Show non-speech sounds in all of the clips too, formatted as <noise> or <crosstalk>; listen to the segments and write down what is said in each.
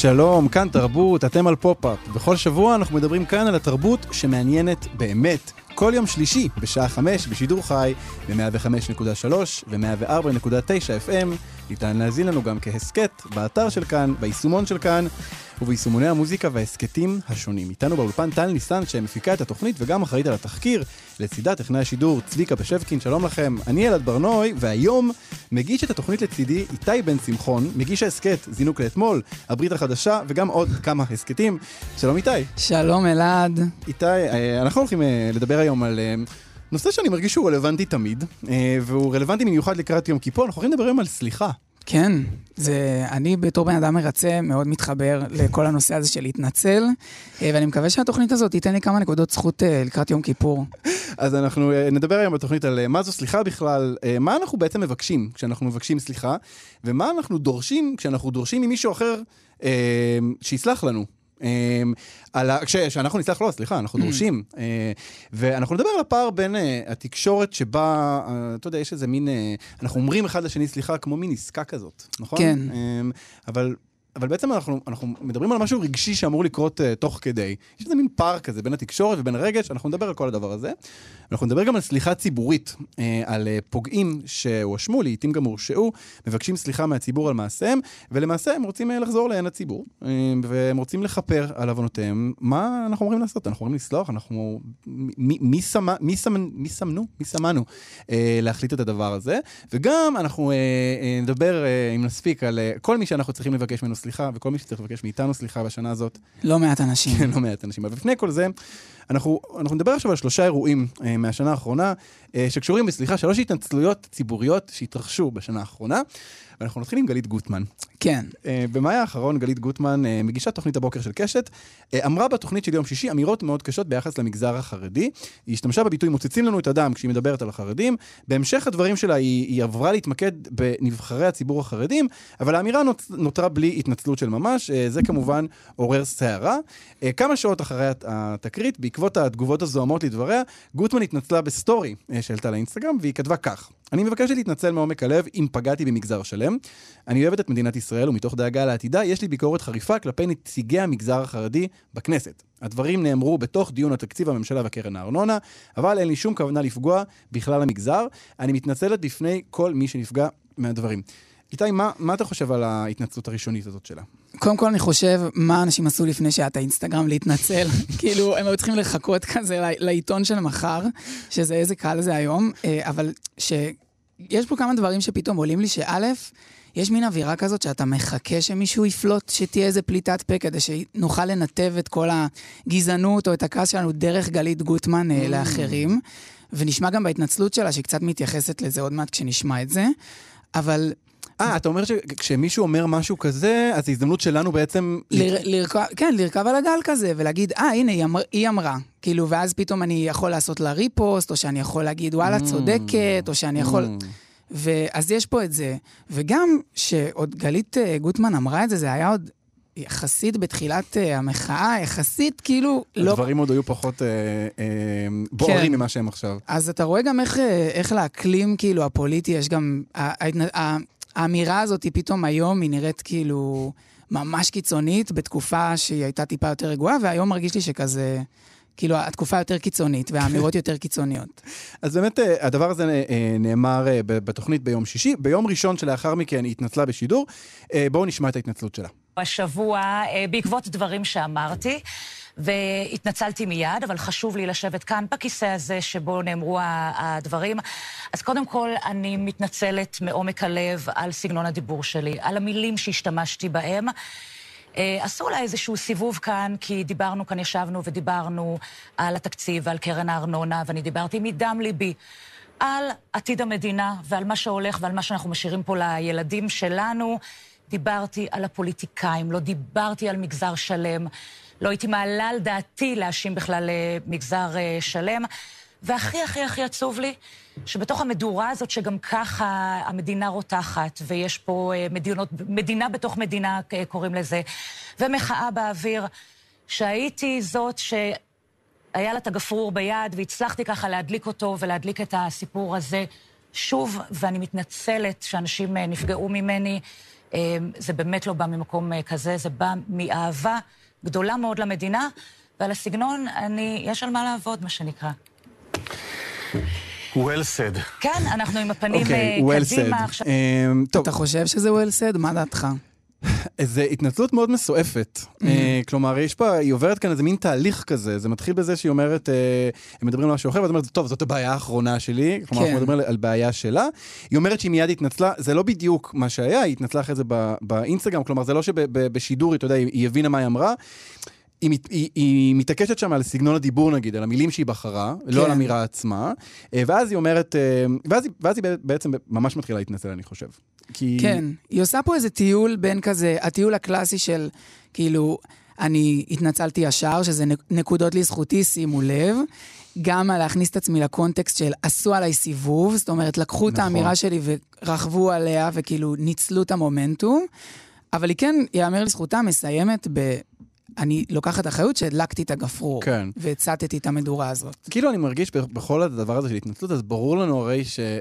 שלום, כאן תרבות, אתם על פופ-אפ. בכל שבוע אנחנו מדברים כאן על התרבות שמעניינת באמת. כל יום שלישי, בשעה 5, בשידור חי, ב-105.3 ו-104.9 FM. ניתן להזין לנו גם כהסכת, באתר של כאן, ביישומון של כאן, וביישומוני המוזיקה וההסכתים השונים. איתנו באולפן טל ניסן, שמפיקה את התוכנית וגם אחראית על התחקיר. לצידה טכנאי השידור צביקה פשבקין, שלום לכם. אני אלעד בר-נוי, והיום מגיש את התוכנית לצידי איתי בן שמחון, מגיש ההסכת זינוק לאתמול, הברית החדשה, וגם עוד כמה הסכתים. שלום איתי. שלום אלעד. איתי, אה, אנחנו הולכים אה, לדבר היום על... אה, נושא שאני מרגיש שהוא רלוונטי תמיד, והוא רלוונטי במיוחד לקראת יום כיפור, אנחנו הולכים לדבר היום על סליחה. כן, זה, אני בתור בן אדם מרצה מאוד מתחבר לכל הנושא הזה של להתנצל, ואני מקווה שהתוכנית הזאת תיתן לי כמה נקודות זכות לקראת יום כיפור. אז אנחנו נדבר היום בתוכנית על מה זו סליחה בכלל, מה אנחנו בעצם מבקשים כשאנחנו מבקשים סליחה, ומה אנחנו דורשים כשאנחנו דורשים ממישהו אחר אה, שיסלח לנו. אמ, על ה... כשאנחנו נסלח לו, סליחה, אנחנו mm. דורשים. אה, ואנחנו נדבר על הפער בין אה, התקשורת שבה, אה, אתה יודע, יש איזה מין, אנחנו אומרים אחד לשני סליחה כמו מין עסקה כזאת, נכון? כן. אמ, אבל אבל בעצם אנחנו, אנחנו מדברים על משהו רגשי שאמור לקרות uh, תוך כדי. יש איזה מין פער כזה בין התקשורת ובין הרגש, אנחנו נדבר על כל הדבר הזה. אנחנו נדבר גם על סליחה ציבורית, uh, על uh, פוגעים שהואשמו, לעיתים גם הורשעו, מבקשים סליחה מהציבור על מעשיהם, ולמעשה הם רוצים uh, לחזור לעין הציבור, uh, והם רוצים לכפר על עוונותיהם. מה אנחנו אומרים לעשות? אנחנו אומרים לסלוח? אנחנו... מי, מי, סמ... מי, סמ... מי סמנו? מי סמנו uh, להחליט את הדבר הזה? וגם אנחנו uh, נדבר, uh, אם נספיק, על uh, כל מי שאנחנו צריכים לבקש ממנו סליחה. סליחה, וכל מי שצריך לבקש מאיתנו סליחה בשנה הזאת. לא מעט אנשים. כן, לא מעט אנשים. אבל לפני כל זה, אנחנו, אנחנו נדבר עכשיו על שלושה אירועים אה, מהשנה האחרונה, אה, שקשורים בסליחה, שלוש התנצלויות ציבוריות שהתרחשו בשנה האחרונה. ואנחנו נתחיל עם גלית גוטמן. כן. Uh, במאי האחרון גלית גוטמן, uh, מגישת תוכנית הבוקר של קשת, uh, אמרה בתוכנית של יום שישי אמירות מאוד קשות ביחס למגזר החרדי. היא השתמשה בביטוי מוצצים לנו את הדם כשהיא מדברת על החרדים. בהמשך הדברים שלה היא, היא עברה להתמקד בנבחרי הציבור החרדים, אבל האמירה נות, נותרה בלי התנצלות של ממש. Uh, זה כמובן עורר סערה. Uh, כמה שעות אחרי התקרית, בעקבות התגובות הזועמות לדבריה, גוטמן התנצלה בסטורי uh, שהעלתה לאינסטגרם, והיא כתבה כך: אני מבקשת להתנצל מעומק הלב אם פגעתי במגזר שלם. אני אוהבת את מדינת ישראל, ומתוך דאגה לעתידה, יש לי ביקורת חריפה כלפי נציגי המגזר החרדי בכנסת. הדברים נאמרו בתוך דיון התקציב הממשלה וקרן הארנונה, אבל אין לי שום כוונה לפגוע בכלל המגזר. אני מתנצלת בפני כל מי שנפגע מהדברים. איתי, מה, מה אתה חושב על ההתנצלות הראשונית הזאת שלה? קודם כל, אני חושב, מה אנשים עשו לפני שהיה את האינסטגרם להתנצל? <laughs> כאילו, הם היו צריכים לחכות כזה לעיתון של מחר, שזה איזה קהל זה היום, אה, אבל שיש פה כמה דברים שפתאום עולים לי, שא', יש מין אווירה כזאת שאתה מחכה שמישהו יפלוט, שתהיה איזה פליטת פה, כדי שנוכל לנתב את כל הגזענות או את הכעס שלנו דרך גלית גוטמן אה, mm. לאחרים. ונשמע גם בהתנצלות שלה, שהיא קצת מתייחסת לזה עוד מעט כשנשמע את זה. אבל אה, אתה אומר שכשמישהו אומר משהו כזה, אז ההזדמנות שלנו בעצם... כן, לרכב על הגל כזה, ולהגיד, אה, הנה, היא, אמרה. כאילו, ואז פתאום אני יכול לעשות לה ריפוסט, או שאני יכול להגיד, וואלה, mm. צודקת, או שאני יכול... Mm. ואז יש פה את זה. וגם שעוד גלית אה, גוטמן אמרה את זה, זה היה עוד יחסית בתחילת uh, המחאה, יחסית כאילו הדברים לא... הדברים עוד היו פחות uh, uh, בוערים כן. ממה שהם עכשיו. אז אתה רואה גם איך, איך לאקלים כאילו הפוליטי, יש גם... האמירה הזאת היא פתאום היום, היא נראית כאילו ממש קיצונית, בתקופה שהיא הייתה טיפה יותר רגועה, והיום מרגיש לי שכזה... כאילו, התקופה יותר קיצונית, והאמירות יותר קיצוניות. <laughs> אז באמת, אה, הדבר הזה אה, נאמר אה, בתוכנית ביום שישי. ביום ראשון שלאחר מכן היא התנצלה בשידור. בואו נשמע את ההתנצלות שלה. השבוע, בעקבות דברים שאמרתי, והתנצלתי מיד, אבל חשוב לי לשבת כאן בכיסא הזה שבו נאמרו הדברים. אז קודם כל, אני מתנצלת מעומק הלב על סגנון הדיבור שלי, על המילים שהשתמשתי בהם. אה, עשו לה איזשהו סיבוב כאן, כי דיברנו כאן, ישבנו ודיברנו על התקציב ועל קרן הארנונה, ואני דיברתי מדם ליבי. על עתיד המדינה ועל מה שהולך ועל מה שאנחנו משאירים פה לילדים שלנו. דיברתי על הפוליטיקאים, לא דיברתי על מגזר שלם. לא הייתי מעלה על דעתי להאשים בכלל אה, מגזר אה, שלם. והכי הכי הכי עצוב לי, שבתוך המדורה הזאת, שגם ככה המדינה רותחת, ויש פה אה, מדינות, מדינה בתוך מדינה קוראים לזה, ומחאה באוויר, שהייתי זאת ש... היה לה את הגפרור ביד, והצלחתי ככה להדליק אותו ולהדליק את הסיפור הזה שוב, ואני מתנצלת שאנשים נפגעו ממני. זה באמת לא בא ממקום כזה, זה בא מאהבה גדולה מאוד למדינה, ועל הסגנון, אני, יש על מה לעבוד, מה שנקרא. well said. כן, אנחנו עם הפנים okay, אוקיי, well קדימה עכשיו. Um, טוב. אתה חושב שזה well said? מה דעתך? זו התנצלות מאוד מסועפת. Mm-hmm. כלומר, יש פה, היא עוברת כאן איזה מין תהליך כזה. זה מתחיל בזה שהיא אומרת, הם מדברים על משהו אחר, ואת אומרת, טוב, זאת הבעיה האחרונה שלי. כלומר, אנחנו כן. מדברים על בעיה שלה. היא אומרת שהיא מיד התנצלה, זה לא בדיוק מה שהיה, היא התנצלה אחרי זה באינסטגרם, כלומר, זה לא שבשידור, אתה יודע, היא הבינה מה היא אמרה. היא, היא, היא מתעקשת שם על סגנון הדיבור נגיד, על המילים שהיא בחרה, כן. לא על האמירה עצמה, אה, ואז היא אומרת, אה, ואז, ואז היא בעצם ממש מתחילה להתנצל, אני חושב. כי... כן, היא עושה פה איזה טיול בין כזה, הטיול הקלאסי של, כאילו, אני התנצלתי ישר, שזה נקודות לזכותי, שימו לב. גם על להכניס את עצמי לקונטקסט של עשו עליי סיבוב, זאת אומרת, לקחו נכון. את האמירה שלי ורכבו עליה וכאילו ניצלו את המומנטום, אבל היא כן, יאמר לזכותה, מסיימת ב... אני לוקחת אחריות שהדלקתי את הגפרור. כן. והצתתי את המדורה הזאת. כאילו אני מרגיש בכל הדבר הזה של התנצלות, אז ברור לנו הרי שזה,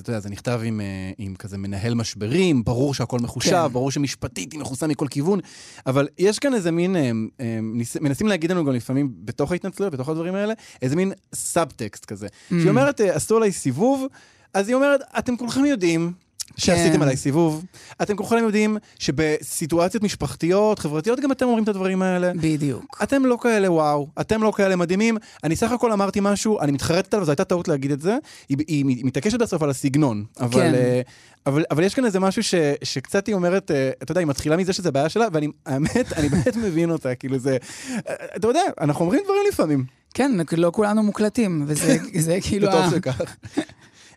אתה יודע, זה נכתב עם, אה, עם כזה מנהל משברים, ברור שהכל מחושב, כן. ברור שמשפטית היא מכוסה מכל כיוון, אבל יש כאן איזה מין, אה, אה, מנסים להגיד לנו גם לפעמים בתוך ההתנצלויות, בתוך הדברים האלה, איזה מין סאבטקסט כזה. Mm. שהיא אומרת, עשו עליי סיבוב, אז היא אומרת, אתם כולכם יודעים שעשיתם כן. עליי סיבוב. אתם כולכם יודעים שבסיטואציות משפחתיות, חברתיות, גם אתם אומרים את הדברים האלה. בדיוק. אתם לא כאלה וואו, אתם לא כאלה מדהימים. אני סך הכל אמרתי משהו, אני מתחרטת עליו, זו הייתה טעות להגיד את זה. היא, היא מתעקשת בסוף על הסגנון. אבל, כן. uh, אבל, אבל יש כאן איזה משהו ש, שקצת היא אומרת, uh, אתה יודע, היא מתחילה מזה שזה בעיה שלה, ואני, האמת, אני באמת <laughs> מבין אותה, כאילו זה... Uh, אתה יודע, אנחנו אומרים דברים לפעמים. כן, לא כולנו מוקלטים, וזה <laughs> כאילו... וטוב שכך.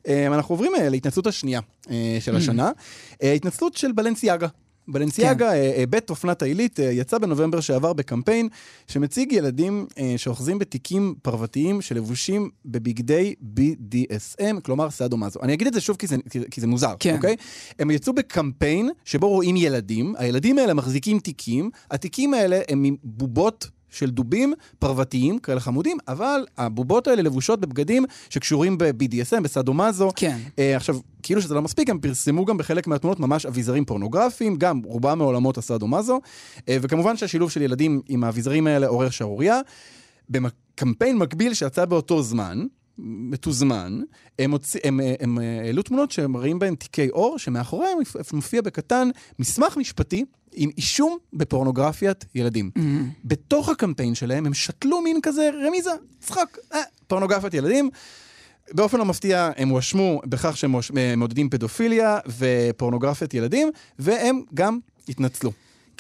אמ, אנחנו עוברים אה, להתנצלות השנייה אה, של השנה, אה, התנצלות של בלנסיאגה. בלנסיאגה, כן. בית אופנת העילית, יצא בנובמבר שעבר בקמפיין שמציג ילדים שאוחזים בתיקים פרוותיים שלבושים בבגדי BDSM, כלומר סאדו מאזו. אני אגיד את זה שוב כי זה, כי זה מוזר, כן. אוקיי? הם יצאו בקמפיין שבו רואים ילדים, הילדים האלה מחזיקים תיקים, התיקים האלה הם מבובות של דובים פרוותיים, כאלה חמודים, אבל הבובות האלה לבושות בבגדים שקשורים ב-BDSM, בסדומזו. כן. Uh, עכשיו, כאילו שזה לא מספיק, הם פרסמו גם בחלק מהתמונות ממש אביזרים פורנוגרפיים, גם רובם מעולמות הסדומזו, uh, וכמובן שהשילוב של ילדים עם האביזרים האלה עורר שערורייה. בקמפיין מקביל שיצא באותו זמן, מתוזמן, הם, הוצ... הם, הם, הם העלו תמונות שמראים בהם תיקי אור, שמאחוריהם מופיע בקטן מסמך משפטי עם אישום בפורנוגרפיית ילדים. Mm-hmm. בתוך הקמפיין שלהם הם שתלו מין כזה רמיזה, צחק, אה, פורנוגרפיית ילדים. באופן לא מפתיע, הם הואשמו בכך שהם מעודדים פדופיליה ופורנוגרפיית ילדים, והם גם התנצלו.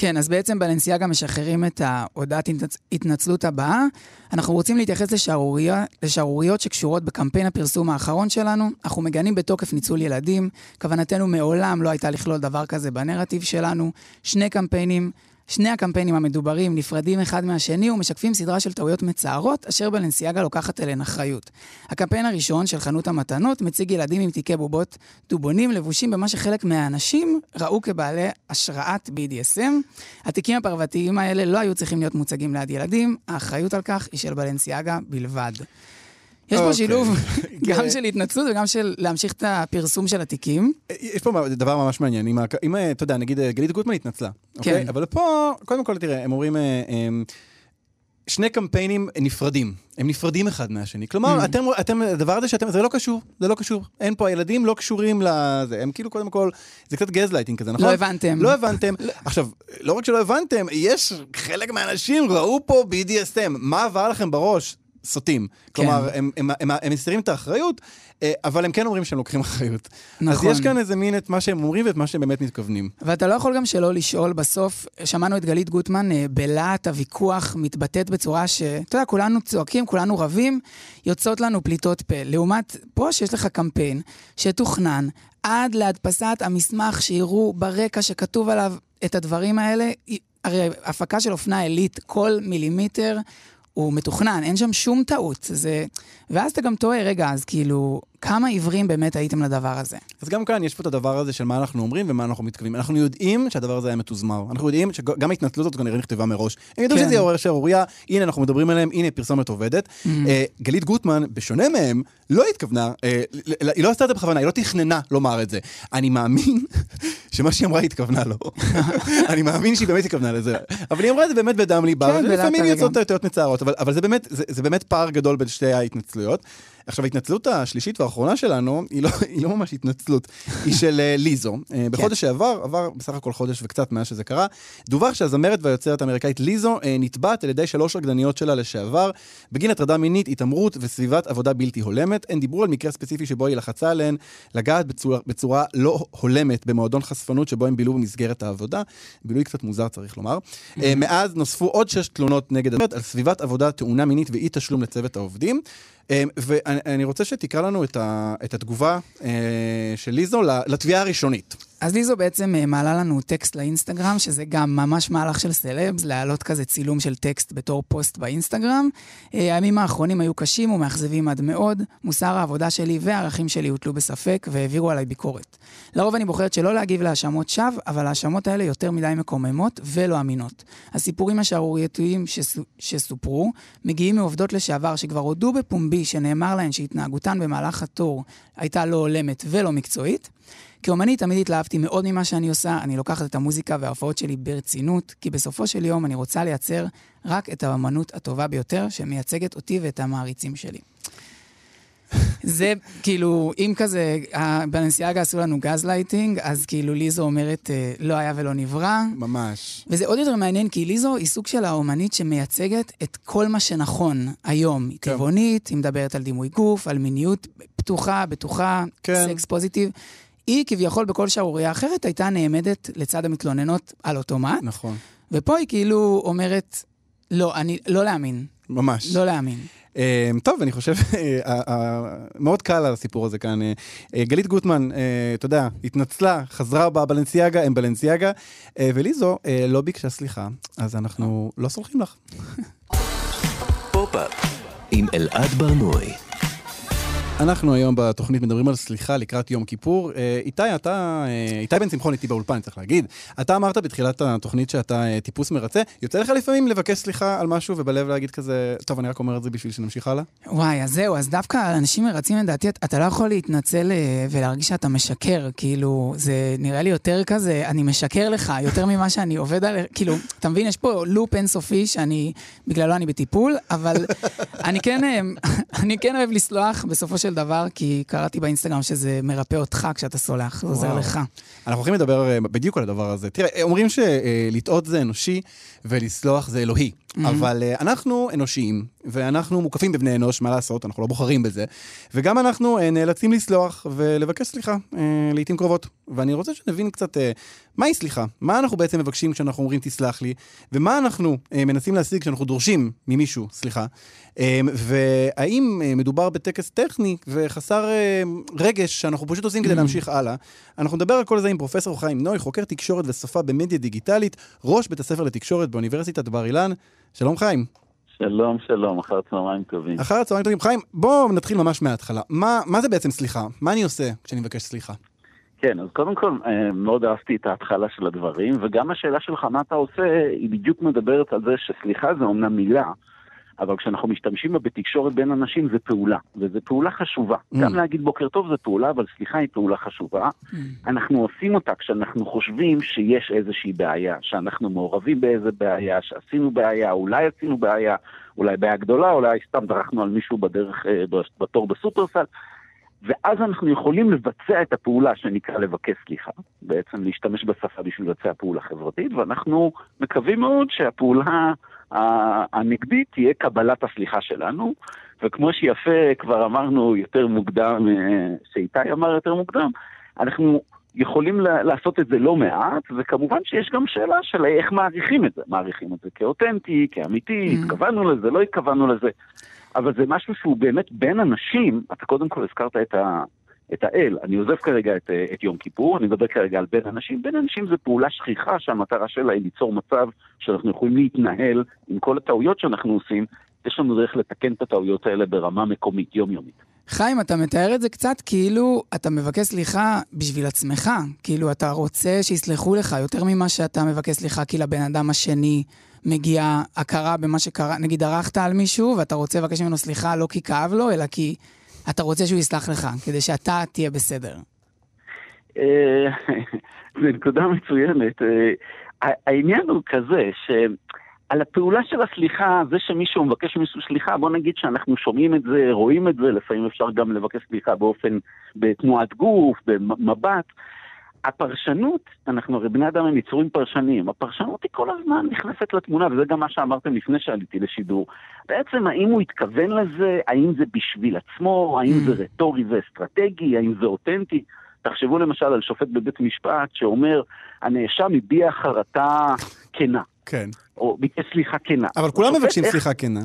כן, אז בעצם בלנסיאגה משחררים את ההודעת התנצלות הבאה. אנחנו רוצים להתייחס לשערוריה, לשערוריות שקשורות בקמפיין הפרסום האחרון שלנו. אנחנו מגנים בתוקף ניצול ילדים. כוונתנו מעולם לא הייתה לכלול דבר כזה בנרטיב שלנו. שני קמפיינים שני הקמפיינים המדוברים נפרדים אחד מהשני ומשקפים סדרה של טעויות מצערות, אשר בלנסיאגה לוקחת אליהן אחריות. הקמפיין הראשון של חנות המתנות מציג ילדים עם תיקי בובות דובונים לבושים במה שחלק מהאנשים ראו כבעלי השראת BDSM. התיקים הפרוותיים האלה לא היו צריכים להיות מוצגים ליד ילדים, האחריות על כך היא של בלנסיאגה בלבד. יש פה אוקיי. שילוב <laughs> גם של התנצלות וגם של להמשיך את הפרסום של התיקים. יש פה דבר ממש מעניין. אם, אתה יודע, נגיד גלית גוטמן התנצלה, אוקיי? כן. אבל פה, קודם כל, תראה, הם אומרים... אה, שני קמפיינים נפרדים, הם נפרדים אחד מהשני. כלומר, mm. אתם, אתם, הדבר הזה שאתם, זה לא קשור, זה לא קשור. אין פה, הילדים לא קשורים לזה, הם כאילו קודם כל, זה קצת גזלייטינג כזה, נכון? לא הבנתם. לא הבנתם. עכשיו, לא רק שלא הבנתם, יש חלק מהאנשים ראו פה BDSM, מה עבר לכם בראש? סוטים. כלומר, הם, הם, הם, הם מסירים את האחריות, אה, אבל הם כן אומרים שהם לוקחים אחריות. נכון. אז יש כאן איזה מין את מה שהם אומרים ואת מה שהם באמת מתכוונים. ואתה לא יכול גם שלא לשאול בסוף, שמענו את גלית גוטמן אה, בלהט הוויכוח מתבטאת בצורה ש... אתה יודע, כולנו צועקים, כולנו רבים, יוצאות לנו פליטות פה. לעומת פה שיש לך קמפיין שתוכנן עד להדפסת המסמך שיראו ברקע שכתוב עליו את הדברים האלה. הרי הפקה של אופנה עילית, כל מילימטר הוא מתוכנן, אין שם שום טעות. זה... ואז אתה גם טועה, רגע, אז כאילו, כמה עיוורים באמת הייתם לדבר הזה? אז גם כאן יש פה את הדבר הזה של מה אנחנו אומרים ומה אנחנו מתכוונים. אנחנו יודעים שהדבר הזה היה מתוזמר. אנחנו יודעים שגם ההתנצלות הזאת כנראה נכתבה מראש. הם ידעו כן. שזה יעורר שערורייה, הנה אנחנו מדברים עליהם, הנה פרסומת עובדת. Mm-hmm. אה, גלית גוטמן, בשונה מהם, לא התכוונה, אה, ל- היא לא עשתה את זה בכוונה, היא לא תכננה לומר את זה. אני מאמין <laughs> שמה שהיא אמרה היא התכוונה לו. <laughs> אני מאמין שהיא באמת התכוונה לזה. אבל היא אמרה את זה באמת בדם ליבה, כן, ולפעמים. יוצאות טעויות מצערות, אבל, אבל זה, באמת, זה, זה באמת פער גדול בין שתי ההתנצלויות. עכשיו, ההתנצלות השלישית והאחרונה שלנו, היא לא, היא לא ממש התנצלות, היא של אה, ליזו. אה, בחודש שעבר, עבר בסך הכל חודש וקצת מאז שזה קרה, דווח שהזמרת והיוצרת האמריקאית ליזו אה, נתבעת על ידי שלוש רקדניות שלה לשעבר, בגין הטרדה מינית, התעמרות וסביבת עבודה בלתי הולמת. הן דיברו על מקרה ספציפי שבו היא לחצה עליהן לגעת בצורה, בצורה לא הולמת במועדון חשפנות שבו הם בילו במסגרת העבודה. בילוי קצת מוזר, צריך לומר. מאז נוספו עוד שש תלונות נגד הזמרת על סביבת עבודה תאונה מינית ואי תשלום לצוות העובדים. אה, ואני אני רוצה שתקרא לנו את, התגובה אה, של ליזו לתביעה הראשונית. אז ליזו בעצם אה, מעלה לנו טקסט לאינסטגרם, שזה גם ממש מהלך של סלבס, להעלות כזה צילום של טקסט בתור פוסט באינסטגרם. אה, הימים האחרונים היו קשים ומאכזבים עד מאוד. מוסר העבודה שלי והערכים שלי הוטלו בספק והעבירו עליי ביקורת. לרוב אני בוחרת שלא להגיב להאשמות שווא, אבל ההאשמות האלה יותר מדי מקוממות ולא אמינות. הסיפורים השערורייתיים שסו, שסופרו מגיעים מעובדות לשעבר שכבר הודו בפומבי שנאמר להן שהתנהגותן במהלך התור הייתה לא הולמת ולא מקצועית. כאומנית תמיד התלהבתי מאוד ממה שאני עושה, אני לוקחת את המוזיקה וההופעות שלי ברצינות, כי בסופו של יום אני רוצה לייצר רק את האמנות הטובה ביותר שמייצגת אותי ואת המעריצים שלי. זה <laughs> כאילו, אם כזה, בלנסיאגה עשו לנו גז לייטינג, אז כאילו ליזו אומרת, אה, לא היה ולא נברא. ממש. וזה עוד יותר מעניין, כי ליזו היא סוג של האומנית שמייצגת את כל מה שנכון היום. היא כן. טבעונית, היא מדברת על דימוי גוף, על מיניות פתוחה, בטוחה, כן. sex positive. היא כביכול בכל שערורייה אחרת הייתה נעמדת לצד המתלוננות על אוטומט, נכון. ופה היא כאילו אומרת, לא, אני, לא להאמין, ממש. לא להאמין. אה, טוב, אני חושב, אה, אה, אה, מאוד קל על הסיפור הזה כאן. גלית גוטמן, אתה יודע, התנצלה, חזרה בה בלנסיאגה, הם בלנסיאגה, וליזו לא ביקשה סליחה, אז אנחנו לא סולחים לך. פופ-אפ עם אלעד בר-נוי. אנחנו היום בתוכנית מדברים על סליחה לקראת יום כיפור. אה, איתי, אתה, אה, איתי בן שמחון איתי באולפן, צריך להגיד. אתה אמרת בתחילת התוכנית שאתה אה, טיפוס מרצה. יוצא לך לפעמים לבקש סליחה על משהו ובלב להגיד כזה, טוב, אני רק אומר את זה בשביל שנמשיך הלאה? וואי, אז זהו, אז דווקא אנשים מרצים לדעתי, אתה- לא יכול להתנצל ולהרגיש שאתה משקר, כאילו, זה נראה לי יותר כזה, אני משקר לך, יותר ממה שאני עובד על... כאילו, אתה מבין, יש פה לופ אינסופי שאני, בגללו אני בטיפול, אבל <laughs> אני כן, <laughs> אני כן אוהב לסלוח בסופו של דבר, כי קראתי באינסטגרם שזה מרפא אותך כשאתה סולח, זה עוזר. לך. אנחנו הולכים לדבר אה, בדיוק על הדבר הזה. תראה, אומרים שלטעות זה אנושי ולסלוח זה אלוהי. אבל אה, אנחנו אנושיים, ואנחנו מוקפים בבני אנוש, מה לעשות, אנחנו לא בוחרים בזה. וגם אנחנו אה, נאלצים לסלוח ולבקש סליחה אה, לעיתים קרובות. ואני רוצה שנבין קצת אה, מהי סליחה, מה אנחנו בעצם מבקשים כשאנחנו אומרים תסלח לי, ומה אנחנו אה, מנסים להשיג כשאנחנו דורשים ממישהו סליחה. אה, והאם אה, מדובר בטקס טכני וחסר אה, רגש שאנחנו פשוט עושים כדי להמשיך הלאה. אנחנו נדבר על כל זה עם פרופסור חיים נוי, חוקר תקשורת ושפה במדיה דיגיטלית, ראש בית הספר לתקשורת באוניברסיטת בר אילן. שלום חיים. שלום, שלום, אחר צהריים טובים. אחר הצהריים טובים. חיים, בואו נתחיל ממש מההתחלה. מה, מה זה בעצם סליחה? מה אני עושה כשאני מבקש סליחה? כן, אז קודם כל, אה, מאוד אהבתי את ההתחלה של הדברים, וגם השאלה שלך, מה אתה עושה, היא בדיוק מדברת על זה שסליחה זה אומנם מילה, אבל כשאנחנו משתמשים בה בתקשורת בין אנשים זה פעולה, וזו פעולה חשובה. Mm. גם להגיד בוקר טוב זה פעולה, אבל סליחה היא פעולה חשובה. אנחנו עושים אותה כשאנחנו חושבים שיש איזושהי בעיה, שאנחנו מעורבים באיזה בעיה, שעשינו בעיה, אולי עשינו בעיה, אולי בעיה גדולה, אולי סתם דרכנו על מישהו בדרך, אה, בתור בסופרסל. ואז אנחנו יכולים לבצע את הפעולה שנקרא לבקש סליחה, בעצם להשתמש בשפה בשביל לבצע פעולה חברתית, ואנחנו מקווים מאוד שהפעולה הנגדית תהיה קבלת הסליחה שלנו, וכמו שיפה כבר אמרנו יותר מוקדם, אה, שאיתי אמר יותר מוקדם, אנחנו יכולים לעשות את זה לא מעט, וכמובן שיש גם שאלה של איך מעריכים את זה. מעריכים את זה כאותנטי, כאמיתי, mm. התכוונו לזה, לא התכוונו לזה. אבל זה משהו שהוא באמת בין אנשים, אתה קודם כל הזכרת את, ה, את האל, אני עוזב כרגע את, את יום כיפור, אני מדבר כרגע על בין אנשים, בין אנשים זה פעולה שכיחה שהמטרה שלה היא ליצור מצב שאנחנו יכולים להתנהל עם כל הטעויות שאנחנו עושים, יש לנו דרך לתקן את הטעויות האלה ברמה מקומית, יומיומית. חיים, אתה מתאר את זה קצת כאילו אתה מבקש סליחה בשביל עצמך. כאילו, אתה רוצה שיסלחו לך יותר ממה שאתה מבקש סליחה כי לבן אדם השני מגיע הכרה במה שקרה. נגיד, ערכת על מישהו ואתה רוצה לבקש ממנו סליחה לא כי כאב לו, אלא כי אתה רוצה שהוא יסלח לך, כדי שאתה תהיה בסדר. אה, זו נקודה מצוינת. אה, העניין הוא כזה, ש... על הפעולה של הסליחה, זה שמישהו מבקש ממישהו סליחה, בוא נגיד שאנחנו שומעים את זה, רואים את זה, לפעמים אפשר גם לבקש סליחה באופן, בתנועת גוף, במבט. הפרשנות, אנחנו הרי בני אדם הם יצורים פרשניים, הפרשנות היא כל הזמן נכנסת לתמונה, וזה גם מה שאמרתם לפני שעליתי לשידור. בעצם האם הוא התכוון לזה, האם זה בשביל עצמו, האם זה mm. רטורי ואסטרטגי, האם זה אותנטי. תחשבו למשל על שופט בבית משפט שאומר, הנאשם הביע חרטה כנה. כן. או ביקש סליחה כנה. אבל כולם מבקשים איך... סליחה כנה.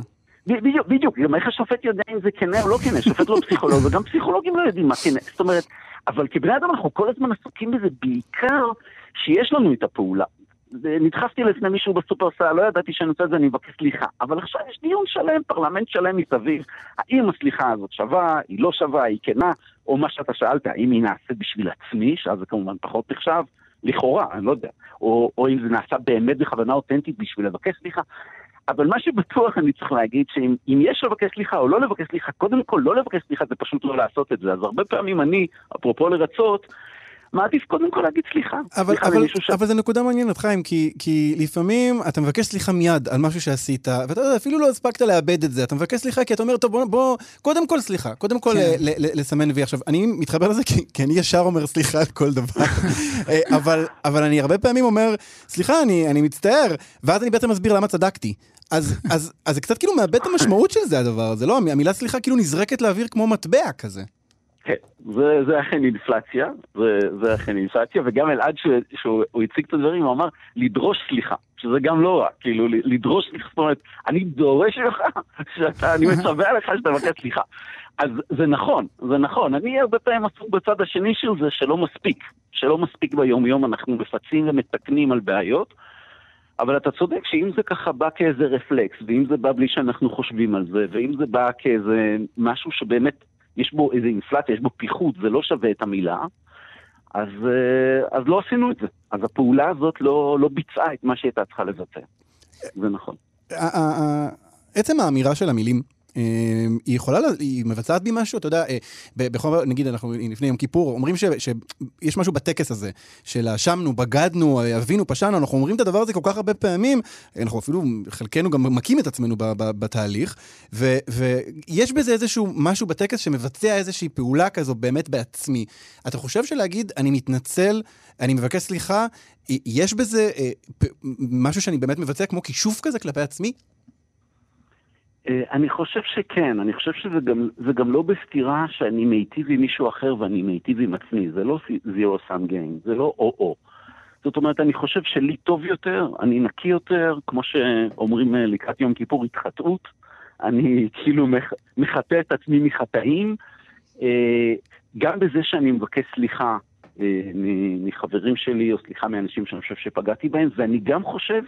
בדיוק, בדיוק, גם איך השופט יודע אם זה כנה או לא כנה, שופט לא פסיכולוג, וגם פסיכולוגים לא יודעים מה כנה, זאת אומרת, אבל כבני אדם אנחנו כל הזמן עסוקים בזה, בעיקר שיש לנו את הפעולה. נדחפתי לפני מישהו בסופרסל, לא ידעתי שאני עושה את זה, אני מבקש סליחה. אבל עכשיו יש דיון שלם, פרלמנט שלם מסביב, האם הסליחה הזאת שווה, היא לא שווה, היא כנה, או מה שאתה שאלת, האם היא נעשית בשביל עצמי, שאז זה כמובן פחות נחשב, לכאורה, אני לא יודע, או, או אם זה נעשה באמת בכוונה אותנטית בשביל לבקש סליחה. אבל מה שבטוח אני צריך להגיד, שאם יש לבקש סליחה או לא לבקש סליחה, קודם כל לא לבקש סליחה זה פשוט לא לעשות את זה. אז הרבה פעמים אני, אפרופו לרצות, מעדיף קודם כל להגיד סליחה. אבל, אבל, ש... אבל זה נקודה מעניינת, חיים, כי, כי לפעמים אתה מבקש סליחה מיד על משהו שעשית, ואתה יודע, אפילו לא הספקת לאבד את זה. אתה מבקש סליחה כי אתה אומר, טוב, בוא, בוא קודם כל סליחה, קודם כל כן. ל, ל, לסמן וי. עכשיו, אני מתחבר לזה כי, כי אני ישר אומר סליחה על כל דבר, <laughs> אה, אבל, אבל אני הרבה פעמים אומר, סליחה, אני, אני מצטער, ואז אני בעצם מסביר למה צדקתי. אז, אז, אז זה קצת כאילו מאבד את המשמעות של זה הדבר הזה, לא? המילה סליחה כאילו נזרקת לאוויר כמו מטבע כזה. כן, זה, זה אכן אינפלציה, זה, זה אכן אינפלציה, וגם אלעד שהוא הציג את הדברים, הוא אמר לדרוש סליחה, שזה גם לא רע, כאילו לדרוש סליחה, זאת אומרת, אני דורש ממך, <laughs> שאתה, אני מצווה עליך שאתה מבקש סליחה. אז זה נכון, זה נכון, אני הרבה פעמים עסוק בצד השני של זה שלא מספיק, שלא מספיק ביום יום אנחנו מפצים ומתקנים על בעיות, אבל אתה צודק שאם זה ככה בא כאיזה רפלקס, ואם זה בא בלי שאנחנו חושבים על זה, ואם זה בא כאיזה משהו שבאמת יש בו איזה אינפלציה, יש בו פיחות, זה לא שווה את המילה, אז, אה, אז לא עשינו את זה. אז הפעולה הזאת לא, לא ביצעה את מה שהיא הייתה צריכה לבצע. זה נכון. עצם האמירה של המילים היא יכולה, היא מבצעת בי משהו, אתה יודע, אה, בכל, נגיד אנחנו לפני יום כיפור, אומרים ש, שיש משהו בטקס הזה, של האשמנו, בגדנו, אבינו, פשענו, אנחנו אומרים את הדבר הזה כל כך הרבה פעמים, אנחנו אפילו, חלקנו גם מכים את עצמנו בתהליך, ו, ויש בזה איזשהו משהו בטקס שמבצע איזושהי פעולה כזו באמת בעצמי. אתה חושב שלהגיד, אני מתנצל, אני מבקש סליחה, יש בזה אה, משהו שאני באמת מבצע כמו כישוף כזה כלפי עצמי? אה, אני חושב שכן, אני חושב שזה גם, גם לא בסתירה שאני מיטיב עם מישהו אחר ואני מיטיב עם עצמי, זה לא zero sum game, זה לא או-או. זאת אומרת, אני חושב שלי טוב יותר, אני נקי יותר, כמו שאומרים אה, לקראת יום כיפור, התחטאות. אני <laughs> כאילו מחטא את עצמי מחטאים. אה, גם בזה שאני מבקש סליחה מחברים שלי, או סליחה מאנשים שאני חושב שפגעתי בהם, ואני גם חושב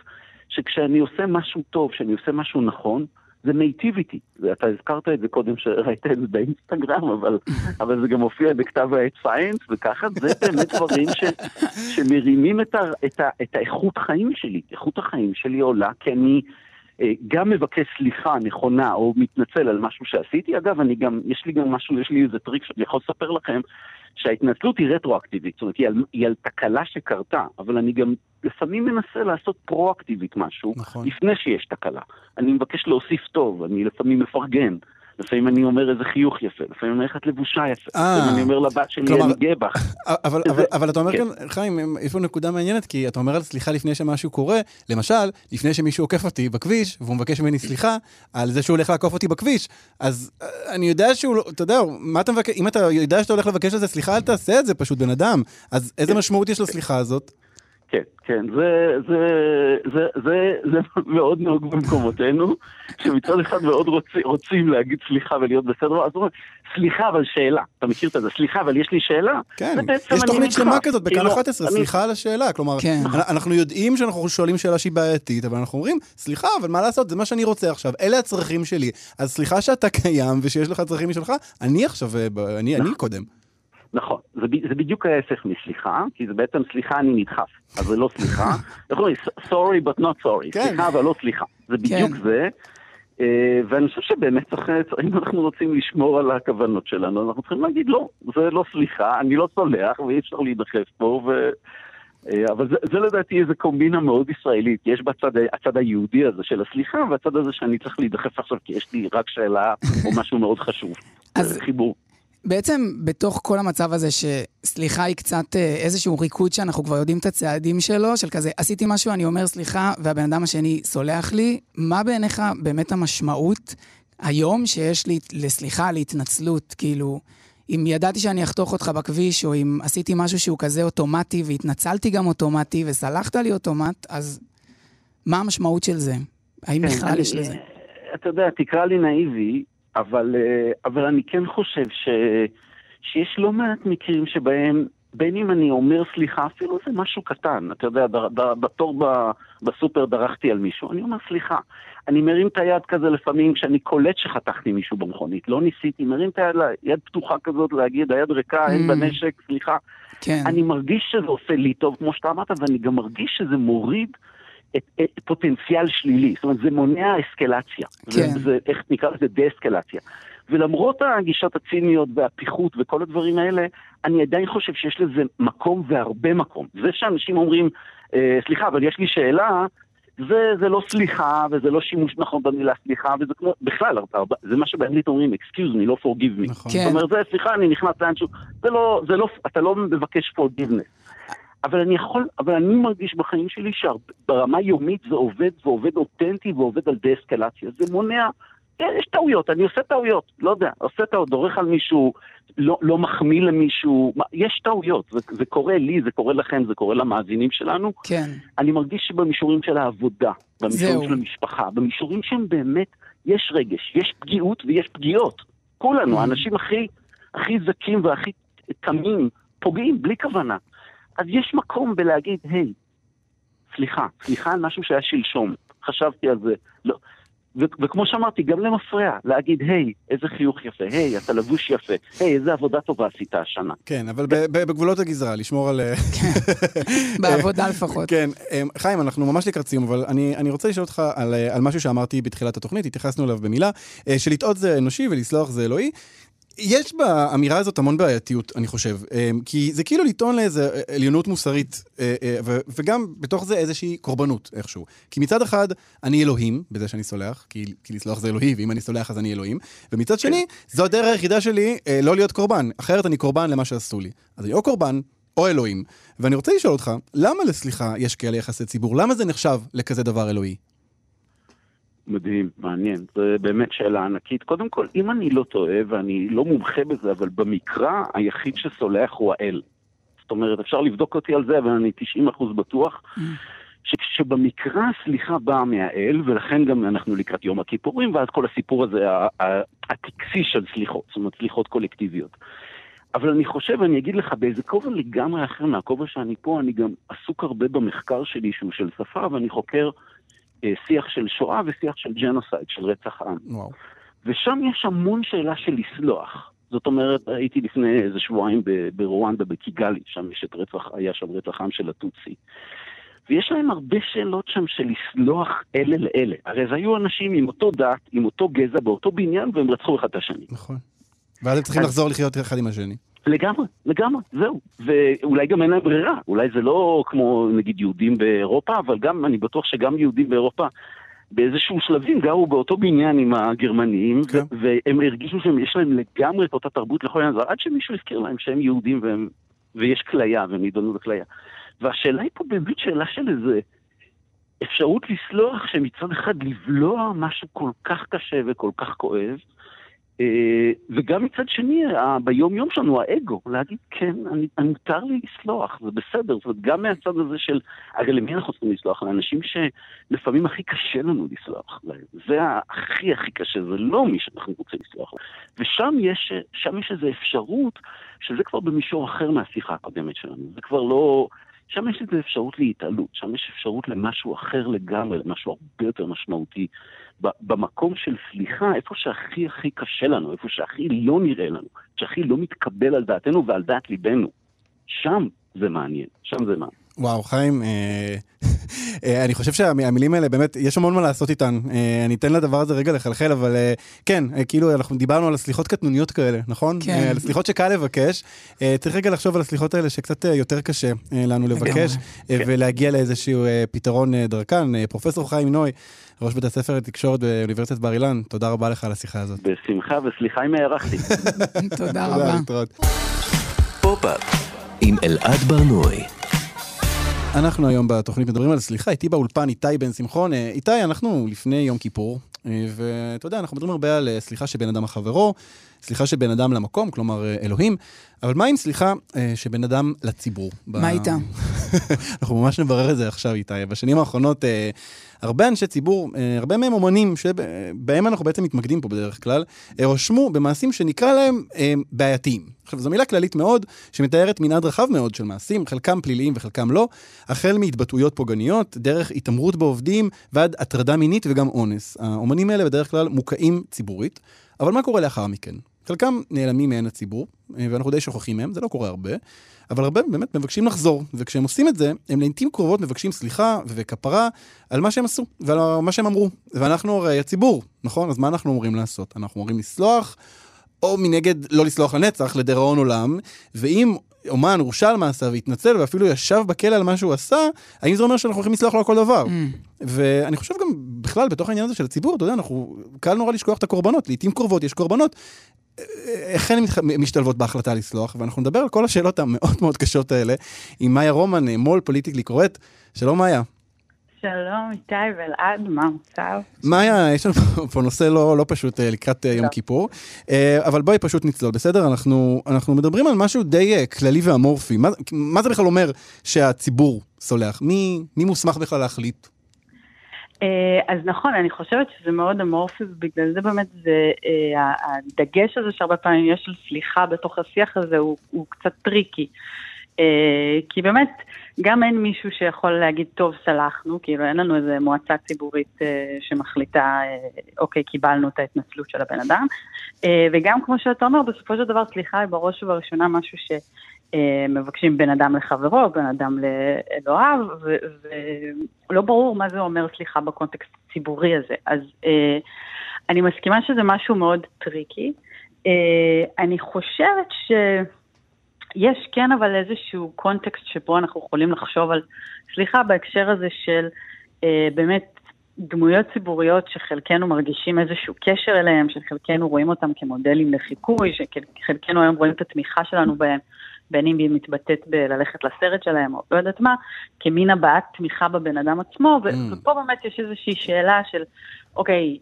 שכשאני עושה משהו טוב, כשאני עושה משהו נכון, זה מיטיב איתי. אתה הזכרת את זה קודם שראית את זה באינסטגרם, אבל, <laughs> אבל זה גם מופיע בכתב העת Science, וככה זה באמת דברים ש, שמרימים את, ה, את, ה, את האיכות חיים שלי. איכות החיים שלי עולה כי אני אה, גם מבקש סליחה נכונה או מתנצל על משהו שעשיתי. אגב, אני גם, יש לי גם משהו, יש לי איזה טריק שאני יכול לספר לכם, שההתנצלות היא רטרואקטיבית, זאת אומרת, היא על, היא על תקלה שקרתה, אבל אני גם לפעמים מנסה לעשות פרואקטיבית משהו, נכון. לפני שיש תקלה. אני מבקש להוסיף טוב, אני לפעמים מפרגן. לפעמים אני אומר איזה חיוך יפה, לפעמים אני אומר איך את לבושה יפה, אה. לפעמים אני אומר לבת שלי, כלומר- אני גאה בך. אבל, אבל, אבל אתה אומר כן. כאן, חיים, יש פה נקודה מעניינת, כי אתה אומר על סליחה לפני שמשהו קורה, למשל, לפני שמישהו עוקף אותי בכביש, והוא מבקש ממני סליחה על זה שהוא הולך לעקוף אותי בכביש, אז אה, אני יודע שהוא, לא- אתה יודע, מה אתה מבקש, אם אתה יודע שאתה הולך לבקש על זה סליחה, אל תעשה את זה פשוט, בן אדם. אז איזה משמעות יש לסליחה הזאת? כן, כן, זה, זה, זה, זה, זה <laughs> מאוד נהוג במקומותינו, שמצד אחד מאוד רוצים, רוצים להגיד סליחה ולהיות בסדר, אז אומרים, סליחה אבל שאלה, אתה מכיר את זה, סליחה אבל יש לי שאלה. כן, יש אני תוכנית. שלמה כזאת בכאן כאילו, 11, אני- סליחה על השאלה. כלומר, כן. אנ- אנחנו יודעים שאנחנו שואלים שאלה שהיא בעייתית, אבל אנחנו אומרים, סליחה, אבל מה לעשות, זה מה שאני רוצה עכשיו, אלה הצרכים שלי. אז סליחה שאתה קיים ושיש לך צרכים משלך, אני עכשיו, אה, אני אני קודם. נכון, זה, זה בדיוק ההפך מסליחה, כי זה בעצם סליחה אני נדחף, אז זה לא סליחה, <laughs> איך אומרים, sorry but not sorry, כן. סליחה אבל לא סליחה, זה בדיוק כן. זה, אה, ואני חושב שבאמת צריך, צריך- אם אנחנו רוצים לשמור על הכוונות שלנו, אנחנו צריכים להגיד לא, זה לא סליחה, אני לא סולח ואי אפשר להידחף פה, ו... אה, אבל זה, זה לדעתי איזה קומבינה מאוד ישראלית, יש בצד הצד היהודי הזה של הסליחה, והצד הזה שאני צריך להידחף עכשיו כי יש לי רק שאלה או משהו מאוד חשוב. <laughs> אז- חיבור. בעצם בתוך כל המצב הזה שסליחה היא קצת אה, איזשהו ריקוד שאנחנו כבר יודעים את הצעדים שלו, של כזה עשיתי משהו, אני אומר סליחה, והבן אדם השני סולח לי, מה בעיניך באמת המשמעות היום שיש לי לסליחה, להתנצלות? כאילו, אם ידעתי שאני אחתוך אותך בכביש, או אם עשיתי משהו שהוא כזה אוטומטי, והתנצלתי גם אוטומטי, וסלחת לי אוטומט, אז מה המשמעות של זה? האם כן, בכלל יש לזה? אתה יודע, תקרא לי נאיבי, אבל, אה, אבל אני כן חושב ש, שיש לא מעט מקרים שבהם, בין אם אני אומר סליחה, אפילו זה משהו קטן, אתה יודע, בתור ב, בסופר דרכתי על מישהו, אני אומר סליחה. אני מרים את היד כזה לפעמים כשאני קולט שחתכתי מישהו במכונית, לא ניסיתי, מרים את היד, יד פתוחה כזאת להגיד, היד ריקה, אין Mm. בנשק, סליחה. כן. אני מרגיש שזה עושה לי טוב, כמו שאתה אמרת, ואני גם מרגיש שזה מוריד את, את פוטנציאל שלילי. זאת אומרת, זה מונע אסקלציה. כן. זה, זה, איך נקרא לזה? דה-אסקלציה. ולמרות הגישות הציניות והפיחות וכל הדברים האלה, אני עדיין חושב שיש לזה מקום והרבה מקום. זה שאנשים אומרים, אה, סליחה, אבל יש לי שאלה, זה, זה לא סליחה, וזה לא שימוש נכון במילה סליחה, וזה כמו, בכלל, הרבה- זה מה שבאנגלית אומרים, excuse me, לא forgive me. נכון. כן. זאת אומרת, זה, סליחה, אני נכנס לאנשהו, זה לא, זה לא, אתה לא מבקש forgiveness. אבל אני יכול, אבל אני מרגיש בחיים שלי שברמה יומית זה עובד, ועובד אותנטי, ועובד על דה-אסקלציה. זה מונע, כן, יש טעויות, אני עושה טעויות, לא יודע, עושה טעות, דורך על מישהו, לא, לא מחמיא למישהו, יש טעויות, זה, זה קורה לי, זה קורה לכם, זה קורה למאזינים שלנו. כן. אני מרגיש שבמישורים של העבודה, במישורים זהו. של המשפחה, במישורים שהם באמת, יש רגש, יש פגיעות ויש פגיעות. כולנו, האנשים הכי, הכי זכים והכי תמים, פוגעים בלי כוונה. אז יש מקום בלהגיד, היי, סליחה, סליחה על משהו שהיה שלשום, חשבתי על זה, לא. ו- וכמו שאמרתי, גם למפרע, להגיד, היי, איזה חיוך יפה, היי, אתה לבוש יפה, היי, איזה עבודה טובה עשית השנה. כן, אבל ב- ב- בגבולות הגזרה, לשמור על... אה, <laughs> בעבודה לפחות. כן, אמ, חיים, אנחנו ממש לקראת סיום, אבל אני, אני רוצה לשאול אותך על, אה, על משהו שאמרתי בתחילת התוכנית, התייחסנו אליו במילה, אה, שלטעות זה אנושי ולסלוח זה אלוהי. יש באמירה הזאת המון בעייתיות, אני חושב, אמ, כי זה כאילו לטעון לאיזה אה, עליונות מוסרית, אה, אה, ו- וגם בתוך זה איזושהי קורבנות איכשהו. כי מצד אחד, אני אלוהים, בזה שאני סולח, כי, כי לסלוח זה אלוהי, ואם אני סולח אז אני אלוהים, ומצד שני, זו הדרך היחידה שלי אה, לא להיות קורבן, אחרת אני קורבן למה שעשו לי. אז אני או קורבן, או אלוהים. ואני רוצה לשאול אותך, למה לסליחה יש כאלה יחסי ציבור? למה זה נחשב לכזה דבר אלוהי? מדהים, מעניין, זו באמת שאלה ענקית. קודם כל, אם אני לא טועה, ואני לא מומחה בזה, אבל במקרא היחיד שסולח הוא האל. זאת אומרת, אפשר לבדוק אותי על זה, אבל אני 90% בטוח, ש- שבמקרא הסליחה באה מהאל, ולכן גם אנחנו לקראת יום הכיפורים, ואז כל הסיפור הזה, הטקסי של סליחות, זאת אומרת, סליחות קולקטיביות. אבל אני חושב, אני אגיד לך, באיזה כובע לגמרי אחר מהכובע שאני פה, אני גם עסוק הרבה במחקר שלי שהוא של שפה, ואני חוקר שיח של שואה ושיח של ג'נוסייד, של רצח עם. וואו. ושם יש המון שאלה של לסלוח. זאת אומרת, הייתי לפני איזה שבועיים ברואנדה, בקיגאלי, שם יש את רצח, היה שם רצח עם של הטוצי. ויש להם הרבה שאלות שם של לסלוח אלה לאלה. הרי זה היו אנשים עם אותו דת, עם אותו גזע, באותו בניין, והם רצחו אחד את השני. נכון. ואז הם צריכים אז- לחזור לחיות אחד עם השני. לגמרי, לגמרי, זהו. ואולי גם אין להם ברירה, אולי זה לא כמו נגיד יהודים באירופה, אבל גם, אני בטוח שגם יהודים באירופה, באיזשהו שלבים גרו באותו בניין עם הגרמנים, כן. ו- והם הרגישו שיש להם לגמרי את אותה תרבות לכל העניין עד שמישהו הזכיר להם שהם יהודים והם, ויש כליה, והם נידונו לכליה. והשאלה היא פה באמת שאלה של איזה אפשרות לסלוח שמצד אחד לבלוע משהו כל כך קשה וכל כך כואב, וגם מצד שני, ביום-יום שלנו, האגו, להגיד, כן, אני, אני מותר לי לסלוח, זה בסדר. זאת אומרת, גם מהצד הזה של, הרי למי אנחנו צריכים לסלוח? לאנשים שלפעמים הכי קשה לנו לסלוח להם. זה הכי הכי קשה, זה לא מי שאנחנו רוצים לסלוח להם. ושם יש, שם יש איזו אפשרות, שזה כבר במישור אחר מהשיחה הקודמת שלנו. זה כבר לא... שם יש איזו אפשרות להתעלות, שם יש אפשרות למשהו אחר לגמרי, למשהו הרבה יותר משמעותי. במקום של סליחה, איפה שהכי הכי קשה לנו, איפה שהכי לא נראה לנו, שהכי לא מתקבל על דעתנו ועל דעת ליבנו, שם זה מעניין, שם זה מעניין. וואו, חיים, אה, אה, אני חושב שהמילים האלה, באמת, יש המון מה לעשות איתן. אה, אני אתן לדבר הזה רגע לחלחל, אבל כן, כאילו, אנחנו דיברנו על הסליחות קטנוניות כאלה, נכון? כן. על הסליחות שקל לבקש. צריך רגע לחשוב על הסליחות האלה שקצת יותר קשה לנו לבקש, אה, ולהגיע לאיזשהו פתרון דרכן. פרופסור חיים נוי, ראש בית הספר לתקשורת באוניברסיטת בר אילן, תודה רבה לך על השיחה הזאת. בשמחה וסליחה אם הארכתי. <laughs> תודה רבה. להתראות. פופ-אפ עם אלעד ברנועי. אנחנו היום בתוכנית מדברים על סליחה, איתי באולפן איתי בן שמחון. אה, איתי, אנחנו לפני יום כיפור, אה, ואתה יודע, אנחנו מדברים הרבה על אה, סליחה שבין אדם לחברו, סליחה שבין אדם למקום, כלומר אה, אלוהים, אבל מה עם סליחה אה, שבין אדם לציבור? ב- מה איתם? <laughs> אנחנו ממש נברר את זה עכשיו, איתי. בשנים האחרונות, אה, הרבה אנשי ציבור, הרבה מהם אומנים, שבהם אנחנו בעצם מתמקדים פה בדרך כלל, רשמו במעשים שנקרא להם בעייתיים. עכשיו, זו מילה כללית מאוד, שמתארת מנעד רחב מאוד של מעשים, חלקם פליליים וחלקם לא, החל מהתבטאויות פוגעניות, דרך התעמרות בעובדים, ועד הטרדה מינית וגם אונס. האומנים האלה בדרך כלל מוקעים ציבורית, אבל מה קורה לאחר מכן? חלקם נעלמים מעין הציבור, אה, ואנחנו די שוכחים מהם, זה לא קורה הרבה, אבל הרבה באמת מבקשים לחזור, וכשהם עושים את זה, הם לעיתים קרובות מבקשים סליחה וכפרה על מה שהם עשו, ועל מה שהם אמרו. ואנחנו הרי הציבור, נכון? אז מה אנחנו אמורים לעשות? אנחנו אמורים לסלוח, או מנגד לא לסלוח לנצח, לדיראון עולם, ואם אומן הורשע על מעשיו והתנצל ואפילו ישב בכלא על מה שהוא עשה, האם זה אומר שאנחנו הולכים לסלוח לו על כל דבר? Mm. ואני חושב גם בכלל בתוך העניין הזה של הציבור, אתה יודע, אנחנו, קל נורא לשכוח את הקורבנות, לעיתים קרובות יש קורבנות. איך הן מתח- משתלבות בהחלטה לסלוח, ואנחנו נדבר על כל השאלות המאוד מאוד קשות האלה עם מאיה רומן, מו"ל פוליטיקלי קורט. שלום מאיה. שלום, איתי ואלעד, מה המצב? מאיה, יש לנו <laughs> פה נושא לא, לא פשוט אה, לקראת אה, יום לא. כיפור, אה, אבל בואי פשוט נצלול, בסדר? אנחנו, אנחנו מדברים על משהו די כללי ואמורפי. מה, מה זה בכלל אומר שהציבור סולח? מי, מי מוסמך בכלל להחליט? אז נכון, אני חושבת שזה מאוד אמורפי, ובגלל זה באמת זה, הדגש הזה שהרבה פעמים יש על סליחה בתוך השיח הזה הוא, הוא קצת tricky. אה, כי באמת, גם אין מישהו שיכול להגיד, טוב, סלחנו, כאילו אין לנו איזה מועצה ציבורית אה, שמחליטה, אה, אוקיי, קיבלנו את ההתנצלות של הבן אדם. וגם כמו שאתה אומר, בסופו של דבר סליחה היא בראש ובראשונה משהו ש... מבקשים בין אדם לחברו, בין אדם לאלוהיו, ולא ברור מה זה אומר סליחה בקונטקסט הציבורי הזה. אז אני מסכימה שזה משהו מאוד tricky. אני חושבת שיש כן אבל איזשהו קונטקסט שבו אנחנו יכולים לחשוב על סליחה בהקשר הזה של אה, באמת דמויות ציבוריות שחלקנו מרגישים איזשהו קשר אליהם, שחלקנו רואים אותם כמודלים לחיקוי, שחלקנו היום רואים את התמיכה שלנו בהם. בין אם היא מתבטאת בללכת לסרט שלהם או לא יודעת מה, כמין הבעת תמיכה בבן אדם עצמו, Mm. ופה באמת יש איזושהי שאלה של, אוקיי,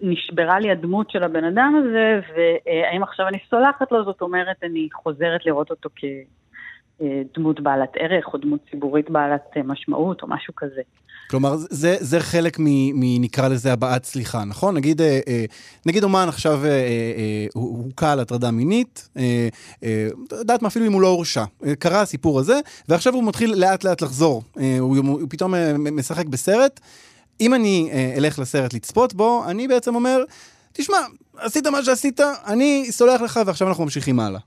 נשברה לי הדמות של הבן אדם הזה, והאם עכשיו אני סולחת לו, זאת אומרת, אני חוזרת לראות אותו כדמות בעלת ערך, או דמות ציבורית בעלת אה, משמעות, או משהו כזה. כלומר, זה, זה חלק מ, מ... נקרא לזה הבעת סליחה, נכון? נגיד, אה, אה, נגיד אומן עכשיו אה, אה, הוכה על הטרדה מינית, אה, אה, יודעת מה, אפילו אם הוא לא הורשע. אה, קרה הסיפור הזה, ועכשיו הוא מתחיל לאט לאט לחזור. אה, הוא, הוא פתאום אה, משחק בסרט. אם אני אה, אלך לסרט לצפות בו, אני בעצם אומר, תשמע, עשית מה שעשית, אני סולח לך ועכשיו אנחנו ממשיכים הלאה.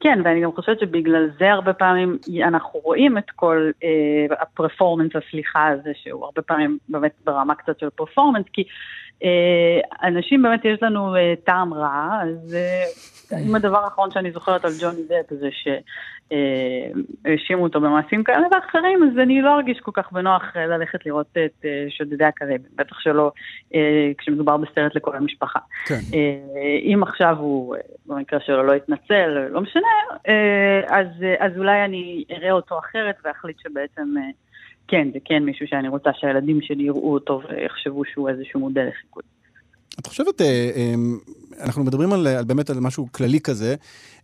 כן, ואני גם חושבת שבגלל זה הרבה פעמים אנחנו רואים את כל אה, הפרפורמנס, הסליחה הזה, שהוא הרבה פעמים באמת ברמה קצת של פרפורמנס, כי אנשים באמת יש לנו טעם רע, אז אם הדבר האחרון שאני זוכרת על ג'וני דפ זה שהאשימו אותו במעשים כאלה ואחרים, אז אני לא ארגיש כל כך בנוח ללכת לראות את שודדי הקריבים, בטח שלא כשמדובר בסרט לכל המשפחה. כן. אם עכשיו הוא, במקרה שלו, לא יתנצל, לא משנה, אז, אז אולי אני אראה אותו אחרת ואחליט שבעצם... כן, זה כן מישהו שאני רוצה שהילדים שלי יראו אותו ויחשבו שהוא איזשהו מודל לחיקוי. את חושבת, אה, אמ, אנחנו מדברים על, על באמת על משהו כללי כזה,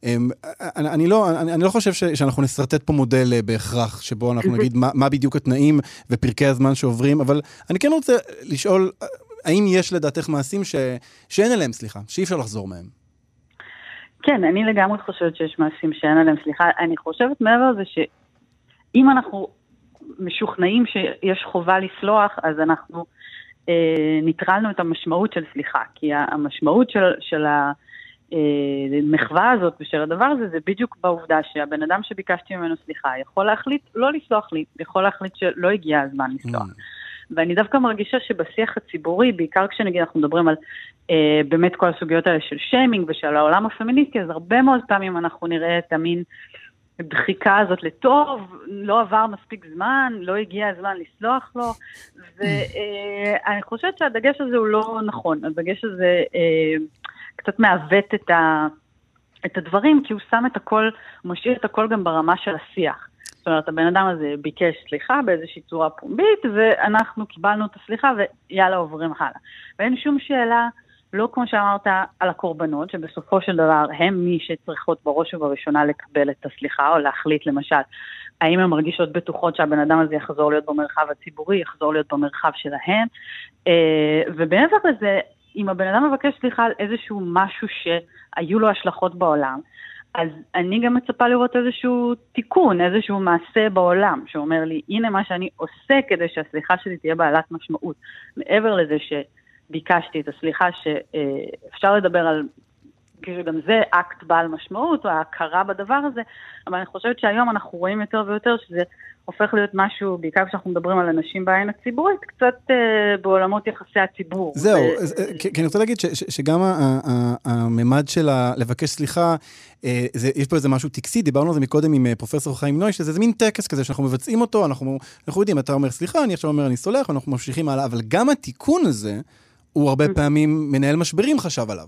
אמ, אני, אני, לא, אני, אני לא חושב ש, שאנחנו נשרטט פה מודל אה, בהכרח, שבו אנחנו נגיד מה, מה בדיוק התנאים ופרקי הזמן שעוברים, אבל אני כן רוצה לשאול, האם יש לדעתך מעשים ש, שאין עליהם סליחה, שאי אפשר לחזור מהם? כן, אני לגמרי חושבת שיש מעשים שאין עליהם סליחה. אני חושבת מעבר לזה שאם אנחנו משוכנעים שיש חובה לסלוח, אז אנחנו אה, ניטרלנו את המשמעות של סליחה. כי המשמעות של, של המחווה אה, הזאת ושל הדבר הזה, זה בדיוק בעובדה שהבן אדם שביקשתי ממנו סליחה יכול להחליט לא לסלוח לי, יכול להחליט שלא הגיע הזמן לסלוח. Mm. ואני דווקא מרגישה שבשיח הציבורי, בעיקר כשנגיד אנחנו מדברים על אה, באמת כל הסוגיות האלה של שיימינג ושל העולם הפמיניסטי, אז הרבה מאוד פעמים אנחנו נראה את המין הדחיקה הזאת לטוב, לא עבר מספיק זמן, לא הגיע הזמן לסלוח לו, <clears throat> ואני חושבת שהדגש הזה הוא לא נכון, הדגש הזה אה, קצת מעוות את, ה, את הדברים, כי הוא שם את הכל, הוא משאיר את הכל גם ברמה של השיח. זאת אומרת, הבן אדם הזה ביקש סליחה באיזושהי צורה פומבית, ואנחנו קיבלנו את הסליחה ויאללה עוברים הלאה. ואין שום שאלה לא כמו שאמרת על הקורבנות, שבסופו של דבר הם מי שצריכות בראש ובראשונה לקבל את הסליחה, או להחליט למשל, האם הן מרגישות בטוחות שהבן אדם הזה יחזור להיות במרחב הציבורי, יחזור להיות במרחב שלהן. אה, ומעבר לזה, אם הבן אדם מבקש סליחה על איזשהו משהו שהיו לו השלכות בעולם, אז אני גם מצפה לראות איזשהו תיקון, איזשהו מעשה בעולם, שאומר לי, הנה מה שאני עושה כדי שהסליחה שלי תהיה בעלת משמעות. מעבר לזה ש... ביקשתי את הסליחה שאפשר לדבר על, כאילו גם זה אקט בעל משמעות, או ההכרה בדבר הזה, אבל אני חושבת שהיום אנחנו רואים יותר ויותר שזה הופך להיות משהו, בעיקר כשאנחנו מדברים על אנשים בעין הציבורית, קצת אה, בעולמות יחסי הציבור. זהו, ו... כי אני רוצה להגיד ש, ש, שגם הממד של לבקש סליחה, אה, זה, יש פה איזה משהו טקסי, דיברנו על זה מקודם עם אה, פרופסור חיים נוי, שזה מין טקס כזה שאנחנו מבצעים אותו, אנחנו, אנחנו יודעים, אתה אומר סליחה, אני עכשיו אומר אני סולח, אנחנו ממשיכים הלאה, אבל גם התיקון הזה, הוא הרבה פעמים מנהל משברים חשב עליו.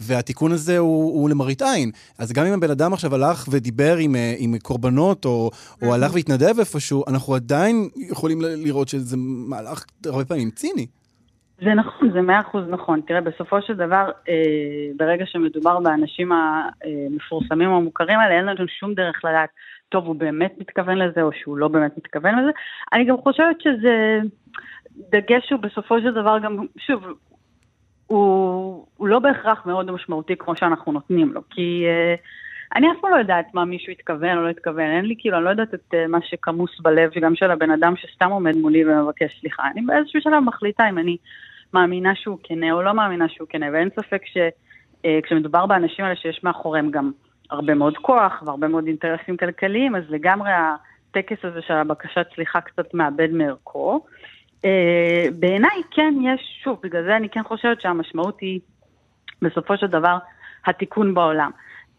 והתיקון הזה הוא, הוא למראית עין. אז גם אם הבן אדם עכשיו הלך ודיבר עם, אה, עם קורבנות, או, או הלך והתנדב איפשהו, אנחנו עדיין יכולים לראות שזה מהלך הרבה פעמים ציני. זה נכון, זה מאה אחוז נכון. תראה, בסופו של דבר, אה, ברגע שמדובר באנשים המפורסמים או המוכרים האלה, אין לנו שום דרך לדעת, טוב, הוא באמת מתכוון לזה, או שהוא לא באמת מתכוון לזה. אני גם חושבת שזה דגש הוא בסופו של דבר גם, שוב, הוא, הוא לא בהכרח מאוד משמעותי כמו שאנחנו נותנים לו, כי uh, אני אף פעם לא יודעת מה מישהו התכוון או לא התכוון, אין לי כאילו, אני לא יודעת את uh, מה שכמוס בלב, גם של הבן אדם שסתם עומד מולי ומבקש סליחה. אני באיזשהו שלב מחליטה אם אני מאמינה שהוא כנה או לא מאמינה שהוא כנה, ואין ספק שכשמדובר uh, באנשים האלה שיש מאחוריהם גם הרבה מאוד כוח והרבה מאוד אינטרסים כלכליים, אז לגמרי הטקס הזה של הבקשת סליחה קצת מאבד מערכו. אה, בעיניי כן יש, שוב, בגלל זה אני כן חושבת שהמשמעות היא בסופו של דבר התיקון בעולם.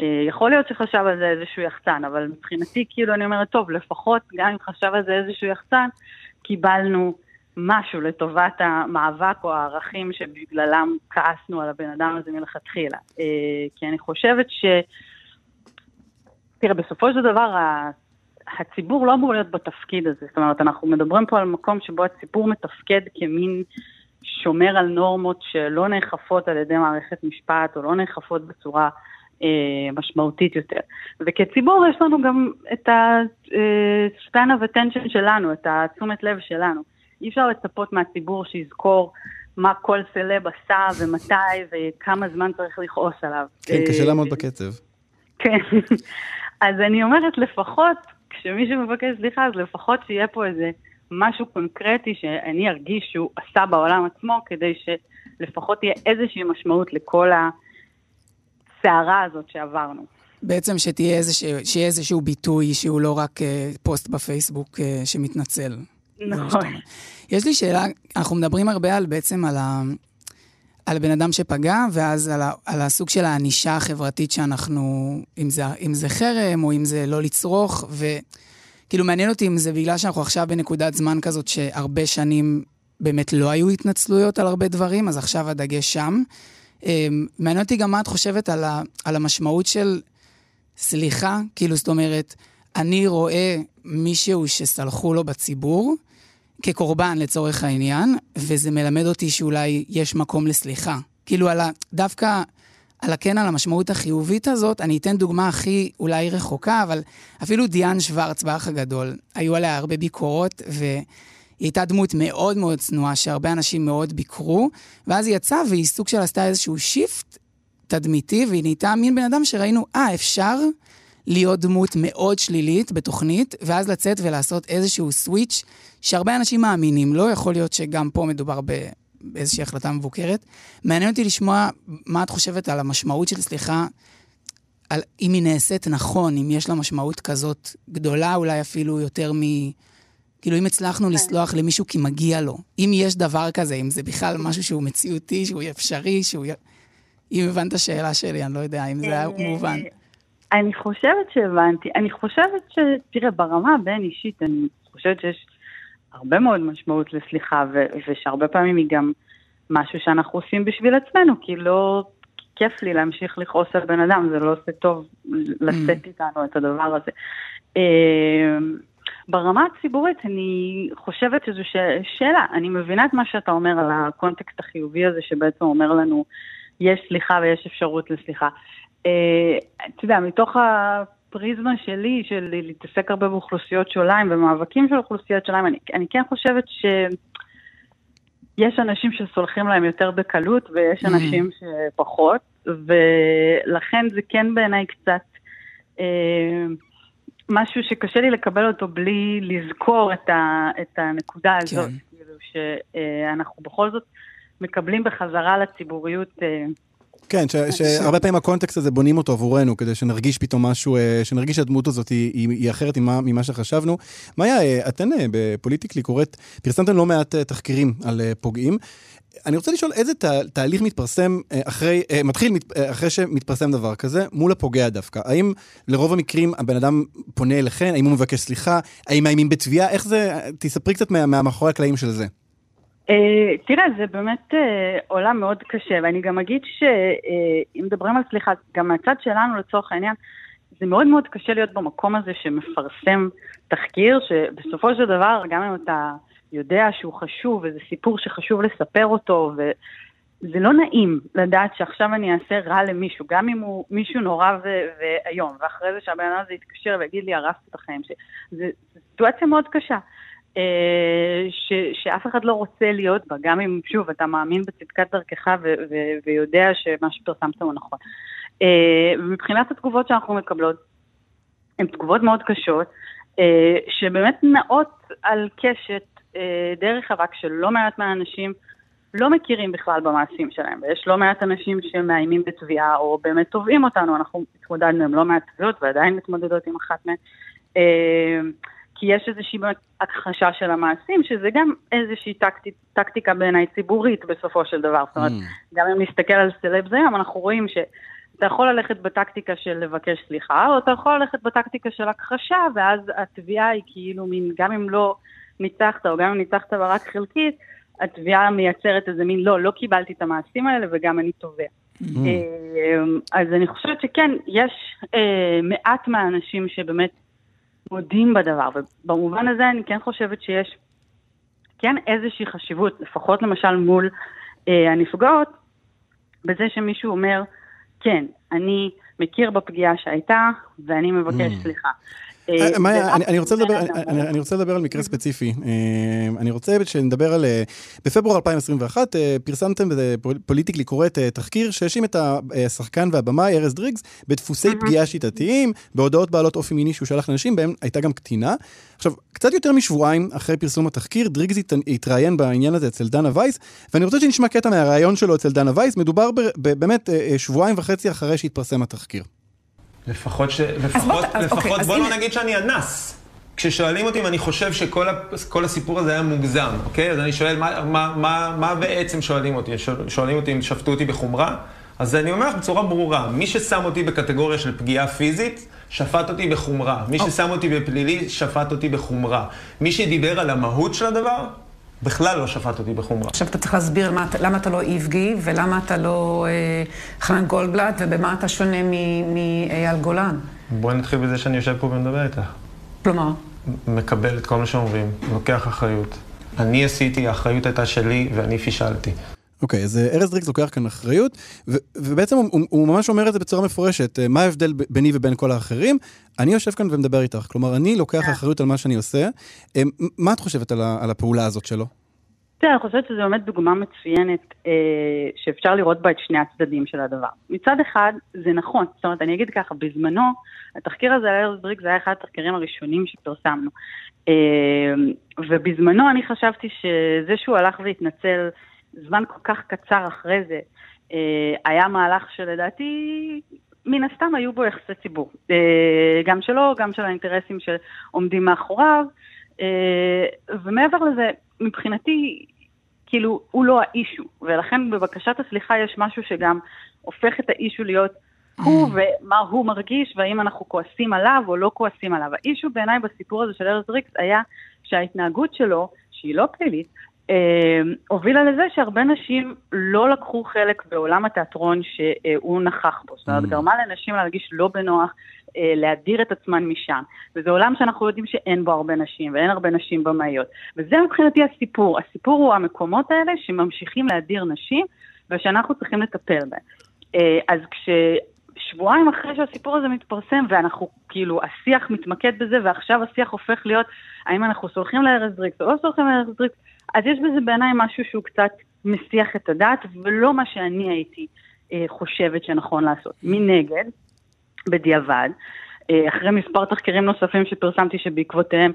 אה, יכול להיות שחשב על זה איזשהו יחצן, אבל מבחינתי כאילו אני אומרת, טוב, לפחות גם אם חשב על זה איזשהו יחצן, קיבלנו משהו לטובת המאבק או הערכים שבגללם כעסנו על הבן אדם הזה מלכתחילה. אה, כי אני חושבת ש... תראה, בסופו של דבר הציבור לא אמור להיות בתפקיד הזה. זאת אומרת, אנחנו מדברים פה על מקום שבו הציבור מתפקד כמין שומר על נורמות שלא נאכפות על ידי מערכת משפט, או לא נאכפות בצורה אה, משמעותית יותר. וכציבור יש לנו גם את ה-span of attention שלנו, את התשומת לב שלנו. אי אפשר לצפות מהציבור שיזכור מה כל סלב עשה ומתי וכמה זמן צריך לכעוס עליו. כן, קשה לעמוד בקצב. כן. <laughs> אז אני אומרת, לפחות כשמישהו מבקש סליחה, אז לפחות שיהיה פה איזה משהו קונקרטי שאני ארגיש שהוא עשה בעולם עצמו, כדי שלפחות תהיה איזושהי משמעות לכל הסערה הזאת שעברנו. בעצם שתהיה איזשה, שיהיה איזשהו ביטוי שהוא לא רק uh, פוסט בפייסבוק uh, שמתנצל. נכון. יש לי שאלה, אנחנו מדברים הרבה על בעצם על על בן אדם שפגע, ואז על, ה, על הסוג של הענישה החברתית שאנחנו, אם זה, אם זה חרם או אם זה לא לצרוך, וכאילו מעניין אותי אם זה בגלל שאנחנו עכשיו בנקודת זמן כזאת שהרבה שנים באמת לא היו התנצלויות על הרבה דברים, אז עכשיו הדגש שם. אמ, מעניין אותי גם מה את חושבת על, ה, על המשמעות של סליחה, כאילו, זאת אומרת, אני רואה מישהו שסלחו לו בציבור, כקורבן לצורך העניין, וזה מלמד אותי שאולי יש מקום לסליחה. כאילו, על ה, דווקא על הכן, על המשמעות החיובית הזאת, אני אתן דוגמה הכי אולי רחוקה, אבל אפילו דיאן שוורץ, באח הגדול, היו עליה הרבה ביקורות, והיא הייתה דמות מאוד מאוד צנועה, שהרבה אנשים מאוד ביקרו, ואז היא יצאה והיא סוג של עשתה איזשהו שיפט תדמיתי, והיא נהייתה מין בן אדם שראינו, אה, אפשר להיות דמות מאוד שלילית בתוכנית, ואז לצאת ולעשות איזשהו סוויץ' שהרבה אנשים מאמינים לו, יכול להיות שגם פה מדובר באיזושהי החלטה מבוקרת. מעניין אותי לשמוע מה את חושבת על המשמעות של סליחה, על אם היא נעשית נכון, אם יש לה משמעות כזאת גדולה, אולי אפילו יותר מ... כאילו, אם הצלחנו כן. לסלוח למישהו כי מגיע לו, אם יש דבר כזה, אם זה בכלל משהו שהוא מציאותי, שהוא אפשרי, שהוא... אם הבנת השאלה שלי, אני לא יודע אם זה היה מובן. אני חושבת שהבנתי. אני חושבת ש... תראה, ברמה הבין-אישית, אני חושבת שיש הרבה מאוד משמעות לסליחה, ו... ושהרבה פעמים היא גם משהו שאנחנו עושים בשביל עצמנו, כי לא כיף לי להמשיך לכעוס על בן אדם, זה לא עושה טוב לשאת איתנו את הדבר הזה. אה, ברמה הציבורית אני חושבת שזו ש... שאלה, אני מבינה את מה שאתה אומר על הקונטקסט החיובי הזה שבעצם אומר לנו יש סליחה ויש אפשרות לסליחה. אה, אתה יודע, מתוך הפריזמה שלי, של להתעסק הרבה באוכלוסיות שוליים ומאבקים של אוכלוסיות שוליים, אני, אני כן חושבת שיש אנשים שסולחים להם יותר בקלות ויש אנשים שפחות, ולכן זה כן בעיניי קצת אה, משהו שקשה לי לקבל אותו בלי לזכור את, ה, את הנקודה הזאת, כן. כאילו שאנחנו בכל זאת מקבלים בחזרה לציבוריות אה, כן, ש- שהרבה פעמים הקונטקסט הזה בונים אותו עבורנו, כדי שנרגיש פתאום משהו, אה, שנרגיש שהדמות הזאת היא, היא, היא אחרת ממה, ממה שחשבנו. מאיה, אה, אתן אה, בפוליטיקלי קוראת, פרסמתם לא מעט אה, תחקירים על אה, פוגעים. אני רוצה לשאול איזה תה, תהליך מתפרסם אה, אחרי, אה, מתחיל מת, אה, אחרי שמתפרסם דבר כזה, מול הפוגע דווקא. האם לרוב המקרים הבן אדם פונה אליכן, האם הוא מבקש סליחה, האם מאיימים בתביעה, איך זה, תספרי קצת מה- מהמאחורי הקלעים של זה. אה, תראה, זה באמת אה, עולם מאוד קשה, ואני גם אגיד שאם מדברים על סליחה, גם מהצד שלנו לצורך העניין, זה מאוד מאוד קשה להיות במקום הזה שמפרסם תחקיר, שבסופו של דבר, גם אם אתה יודע שהוא חשוב, וזה סיפור שחשוב לספר אותו, וזה לא נעים לדעת שעכשיו אני אעשה רע למישהו, גם אם הוא מישהו נורא ו- ואיום, ואחרי זה שהבן אדם הזה יתקשר ויגיד לי, הרסת את החיים שלי. זו סיטואציה מאוד קשה. אה, ש, שאף אחד לא רוצה להיות בה, גם אם, שוב, אתה מאמין בצדקת דרכך ו, ו, ויודע שמה שפרסמת הוא נכון. אה, מבחינת התגובות שאנחנו מקבלות, הן תגובות מאוד קשות, אה, שבאמת נעות על קשת אה, די רחבה, כשלא מעט מהאנשים לא מכירים בכלל במעשים שלהם, ויש לא מעט אנשים שמאיימים בתביעה, או באמת תובעים אותנו, אנחנו התמודדנו עם לא מעט תביעות ועדיין מתמודדות עם אחת מהן. כי יש איזושהי באמת הכחשה של המעשים, שזה גם איזושהי טקטי, טקטיקה בעיניי ציבורית בסופו של דבר. זאת אומרת, גם אם נסתכל על סלבס היום, אנחנו רואים שאתה יכול ללכת בטקטיקה של לבקש סליחה, או אתה יכול ללכת בטקטיקה של הכחשה, ואז התביעה היא כאילו מין, גם אם לא ניצחת, או גם אם ניצחת בה רק חלקית, התביעה מייצרת איזה מין, לא, לא קיבלתי את המעשים האלה וגם אני תובע. אה, אז אני חושבת שכן, יש אה, מעט מהאנשים שבאמת מודים בדבר, ובמובן הזה אני כן חושבת שיש כן איזושהי חשיבות, לפחות למשל מול אה, הנפגעות, בזה שמישהו אומר, כן, אני מכיר בפגיעה שהייתה ואני מבקש סליחה. אה, אה, מאיה, אני- רוצה לדבר- אדם. אני- אני רוצה לדבר על מקרה ספציפי. אה, אני רוצה שנדבר על... בפברואר 2021 אה, פרסמתם בפוליטיקלי קוראת תחקיר שהאשים את השחקן והבמאי ארז דריגס בדפוסי פגיעה שיטתיים, בהודעות בעלות אופי מיני שהוא שלח לנשים, בהם הייתה גם קטינה. עכשיו, קצת יותר משבועיים אחרי פרסום התחקיר, דריגס הת- התראיין בעניין הזה אצל דנה וייס, ואני רוצה שנשמע קטע מהראיון שלו אצל דנה וייס, מדובר ב- ב- באמת שבועיים וחצי אחרי שהתפרסם התחקיר. לפחות ש... בוא- לפחות, אז אוקיי, לפחות אז בוא הנה- לא נגיד שאני אנס. כששואלים אותי אם אני חושב שכל ה- כל הסיפור הזה היה מוגזם, אוקיי? אז אני שואל, מה, מה, מה, מה בעצם שואלים אותי? שואל- שואלים אותי אם שפטו אותי בחומרה? אז אני אומר לך בצורה ברורה, מי ששם אותי בקטגוריה של פגיעה פיזית, שפט אותי בחומרה. מי ששם אותי בפלילי, שפט אותי בחומרה. מי שדיבר על המהות של הדבר, בכלל לא שפט אותי בחומרה. עכשיו אתה צריך להסביר מה, למה אתה לא איבגי, ולמה אתה לא אה, חנן גולדבלט, ובמה אתה שונה מאייל גולן. בואי נתחיל בזה שאני יושב פה ומדבר איתך. כלומר, מקבל את כל מה שאומרים, לוקח אחריות. אני עשיתי, האחריות הייתה שלי ואני פישלתי. אוקיי, אז אה, ארז דריקס לוקח כאן אחריות, ו- ובעצם הוא, הוא, הוא ממש אומר את זה בצורה מפורשת, אה, מה ההבדל ביני ובין כל האחרים? אני יושב כאן ומדבר איתך, כלומר, אני לוקח אחריות על מה שאני עושה. אה, מה את חושבת על, ה- על הפעולה הזאת שלו? תראה, אני חושבת שזו באמת דוגמה מצוינת אה, שאפשר לראות בה את שני הצדדים של הדבר. מצד אחד, זה נכון, זאת אומרת, אני אגיד ככה, בזמנו, התחקיר הזה על ארז דריק זה היה אחד התחקירים הראשונים שפרסמנו. אה, ובזמנו אני חשבתי שזה שהוא הלך והתנצל זמן כל כך קצר אחרי זה, אה, היה מהלך שלדעתי... מן הסתם היו בו יחסי ציבור, אה, גם שלו, גם של האינטרסים שעומדים מאחוריו, אה, ומעבר לזה, מבחינתי, כאילו, הוא לא האישו, ולכן בבקשת הסליחה יש משהו שגם הופך את האישו להיות הוא ומה הוא מרגיש, והאם אנחנו כועסים עליו או לא כועסים עליו. האישו בעיניי בסיפור הזה של ארז ריקס היה שההתנהגות שלו, שהיא לא פלילית, הובילה לזה שהרבה נשים לא לקחו חלק בעולם התיאטרון שהוא נכח בו. זאת אומרת, גרמה לנשים להרגיש לא בנוח, אה, להדיר את עצמן משם. וזה עולם שאנחנו יודעים שאין בו הרבה נשים, ואין הרבה נשים במאיות. וזה מבחינתי הסיפור. הסיפור הוא המקומות האלה שממשיכים להדיר נשים, ושאנחנו צריכים לטפל בהם. אה, אז כששבועיים אחרי שהסיפור הזה מתפרסם, ואנחנו, כאילו, השיח מתמקד בזה, ועכשיו השיח הופך להיות, האם אנחנו סולחים לארז דריקס או לא סולחים לארז דריקס, אז יש בזה בעיניי משהו שהוא קצת מסיח את הדעת, ולא מה שאני הייתי אה, חושבת שנכון לעשות. מנגד, בדיעבד, אה, אחרי מספר תחקירים נוספים שפרסמתי שבעקבותיהם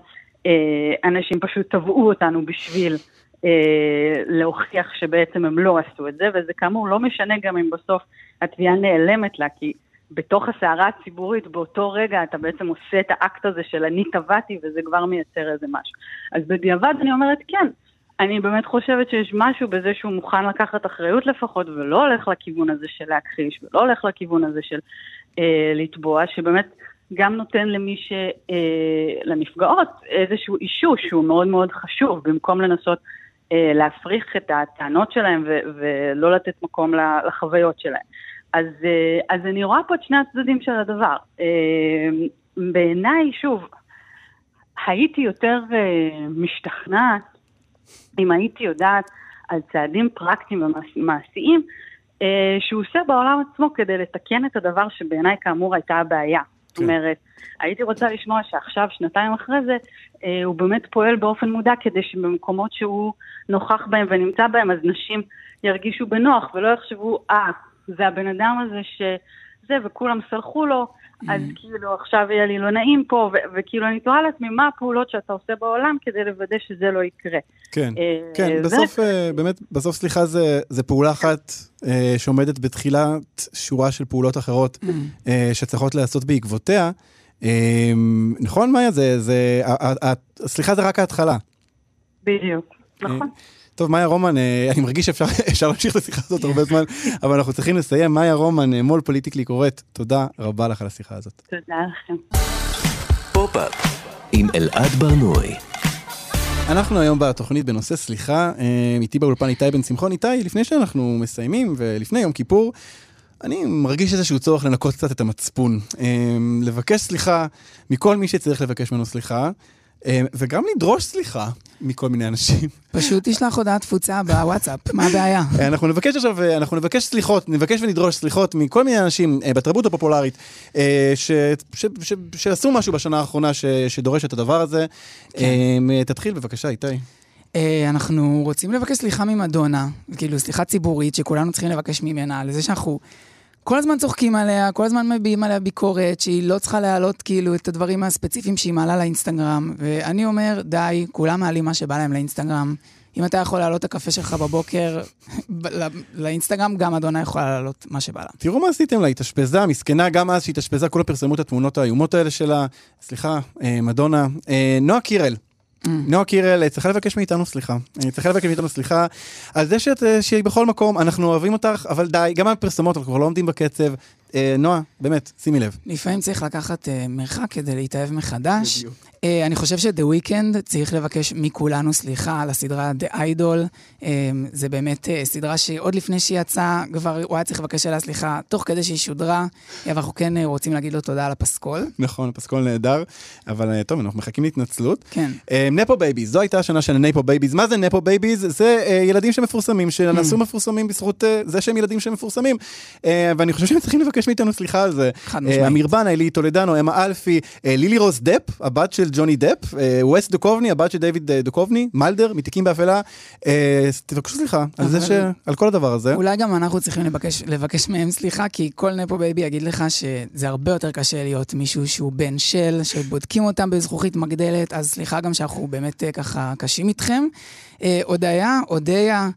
אה, אנשים פשוט תבעו אותנו בשביל אה, להוכיח שבעצם הם לא עשו את זה, וזה כאמור לא משנה גם אם בסוף התביעה נעלמת לה, כי בתוך הסערה הציבורית באותו רגע אתה בעצם עושה את האקט הזה של אני טבעתי וזה כבר מייצר איזה משהו. אז בדיעבד אני אומרת כן, אני באמת חושבת שיש משהו בזה שהוא מוכן לקחת אחריות לפחות ולא הולך לכיוון הזה של להכחיש ולא הולך לכיוון הזה של אה, לתבוע, שבאמת גם נותן למי ש... אה, לנפגעות איזשהו אישוש שהוא מאוד מאוד חשוב, במקום לנסות אה, להפריך את הטענות שלהם ו- ולא לתת מקום לחוויות שלהם. אז, אה, אז אני רואה פה את שני הצדדים של הדבר. אה, בעיניי, שוב, הייתי יותר אה, משתכנעת אם הייתי יודעת על צעדים פרקטיים ומעשיים אה, שהוא עושה בעולם עצמו כדי לתקן את הדבר שבעיניי כאמור הייתה הבעיה. זאת אומרת, הייתי רוצה לשמוע שעכשיו, שנתיים אחרי זה, אה, הוא באמת פועל באופן מודע כדי שבמקומות שהוא נוכח בהם ונמצא בהם, אז נשים ירגישו בנוח ולא יחשבו, אה, זה הבן אדם הזה שזה, וכולם סלחו לו, אז כאילו עכשיו יהיה לי לא נעים פה, וכאילו אני תוהה לעצמי מה הפעולות שאתה עושה בעולם כדי לוודא שזה לא יקרה. כן, אה, כן, בסוף, אה, באמת, בסוף סליחה זה, פעולה אחת אה, שעומדת בתחילת שורה של פעולות אחרות אה, שצריכות להיעשות בעקבותיה. נכון, מאיה? זה, זה, סליחה זה רק ההתחלה. בדיוק, נכון. טוב, מאיה רומן, אה, אני מרגיש שאפשר <laughs> אפשר להמשיך את השיחה הזאת הרבה זמן, אבל אנחנו צריכים לסיים. מאיה רומן, אה, מו"ל פוליטיקלי קוראת, תודה רבה לך על השיחה הזאת. תודה לכם. פופ-אפ עם אלעד בר-נוי. אנחנו היום בתוכנית בנושא סליחה, אה, איתי באולפן איתי בן שמחון. איתי, לפני שאנחנו מסיימים ולפני יום כיפור, אני מרגיש איזשהו צורך לנקות קצת את המצפון. לבקש סליחה מכל מי שצריך לבקש ממנו סליחה, וגם לדרוש סליחה מכל מיני אנשים. פשוט תשלח הודעת תפוצה בוואטסאפ, מה הבעיה? אה, אנחנו נבקש עכשיו, אה, אנחנו נבקש סליחות, נבקש ונדרוש סליחות מכל מיני אנשים אה, בתרבות הפופולרית אה, ש- ש- ש- שעשו משהו בשנה האחרונה ש- שדורש את הדבר הזה. אה, תתחיל בבקשה, איתי. אה, אנחנו רוצים לבקש סליחה ממדונה, כאילו סליחה ציבורית שכולנו צריכים לבקש ממנה, על זה שאנחנו כל הזמן צוחקים עליה, כל הזמן מביעים עליה ביקורת, שהיא לא צריכה להעלות כאילו את הדברים הספציפיים שהיא מעלה לאינסטגרם. ואני אומר, די, כולם מעלים מה שבא להם לאינסטגרם. אם אתה יכול להעלות את הקפה שלך בבוקר לא- לאינסטגרם, גם אדונה יכולה להעלות מה שבא לה. תראו מה עשיתם לה, התאשפזה, מסכנה, גם אז שהתאשפזה, כולם פרסמו את התמונות האיומות האלה שלה. סליחה, אה, מדונה. אה, נועה קירל. נועה קירל אה, צריכה לבקש מאיתנו סליחה. אה, צריכה לבקש מאיתנו סליחה על זה שאת, אה, שהיא בכל מקום, אנחנו אוהבים אותך, אבל די, גם הפרסומות, אנחנו כבר לא עומדים בקצב. אה, נועה, באמת, שימי לב. לפעמים צריך לקחת uh, מרחק כדי להתאהב מחדש. בדיוק. Uh, אני חושב ש-The Weeknd צריך לבקש מכולנו סליחה על הסדרה The Idol. Um, זה באמת uh, סדרה שעוד לפני שהיא יצאה, כבר הוא היה צריך לבקש עליה סליחה, תוך כדי שהיא שודרה, אבל אנחנו כן uh, רוצים להגיד לו תודה על הפסקול. נכון, פסקול נהדר, אבל אה, טוב, אנחנו מחכים להתנצלות. כן. אה, נפו בייביז, זו הייתה השנה של נפו בייביז. מה זה נפו בייביז? זה אה, ילדים שמפורסמים, שנעשו מפורסמים בזכות אה, זה שהם ילדים שמפורסמים. אה, ואני חושב שהם צריכים לבקש מאיתנו סליחה על זה. חד אה, משמעית. אמיר בנה, אלי טולדנו, אמה אלפי, אה, לילי רוס דפ, הבת של ג'וני דפ, אה, ווסט דוקובני, הבת של דיוויד אה, דוקובני, מלדר, מתיקים באפלה. אה, תבקשו סליחה על זה ש... על כל הדבר הזה. אולי גם אנחנו צריכים לבקש, לבקש מהם סליחה, כי כל נפו בייבי יגיד לך שזה הרבה יותר קשה להיות מישהו שהוא בן של, שבודקים אותם בזכוכית מגדלת, אז סליחה גם שאנחנו באמת אה, ככה קשים איתכם. אה, הודיה, הודיה, אה,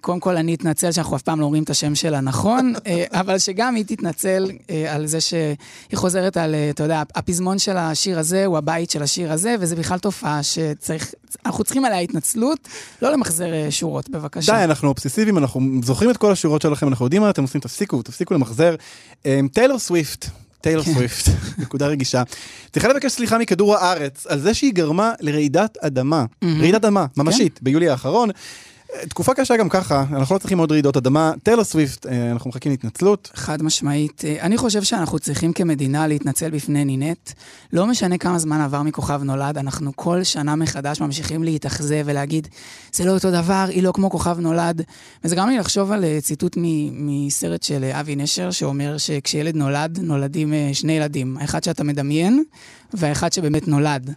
קודם כל אני אתנצל שאנחנו אף פעם לא אומרים את השם שלה נכון, <laughs> אה, אבל שגם היא תתנצל אה, על זה שהיא חוזרת על, אה, אתה יודע, הפזמון של השיר הזה הוא הבית של השיר הזה, וזה בכלל תופעה שצריך, אנחנו צריכים עליה התנצלות, לא למחזר אה, שורות, בבקשה. די, אנחנו אובססיביים, אנחנו זוכרים את כל השורות שלכם, אנחנו יודעים מה אתם עושים, תפסיקו, תפסיקו למחזר. אמ, טיילור סוויפט, טיילור כן. סוויפט, <laughs> נקודה רגישה. צריכה לבקש סליחה מכדור הארץ על זה שהיא גרמה לרעידת אדמה, רעידת אדמה, כן. ממשית, ביולי האחרון. תקופה קשה גם ככה, אנחנו לא צריכים עוד רעידות אדמה. טיילור סוויפט, אה, אנחנו מחכים להתנצלות. חד משמעית. אה, אני חושב שאנחנו צריכים כמדינה להתנצל בפני נינט. לא משנה כמה זמן עבר מכוכב נולד, אנחנו כל שנה מחדש ממשיכים להתאכזב ולהגיד, זה לא אותו דבר, היא לא כמו כוכב נולד. וזה גרם לי לחשוב על אה, ציטוט מסרט של אבי נשר, שאומר שכשילד נולד, נולדים שני ילדים. האחד שאתה מדמיין, והאחד שבאמת נולד.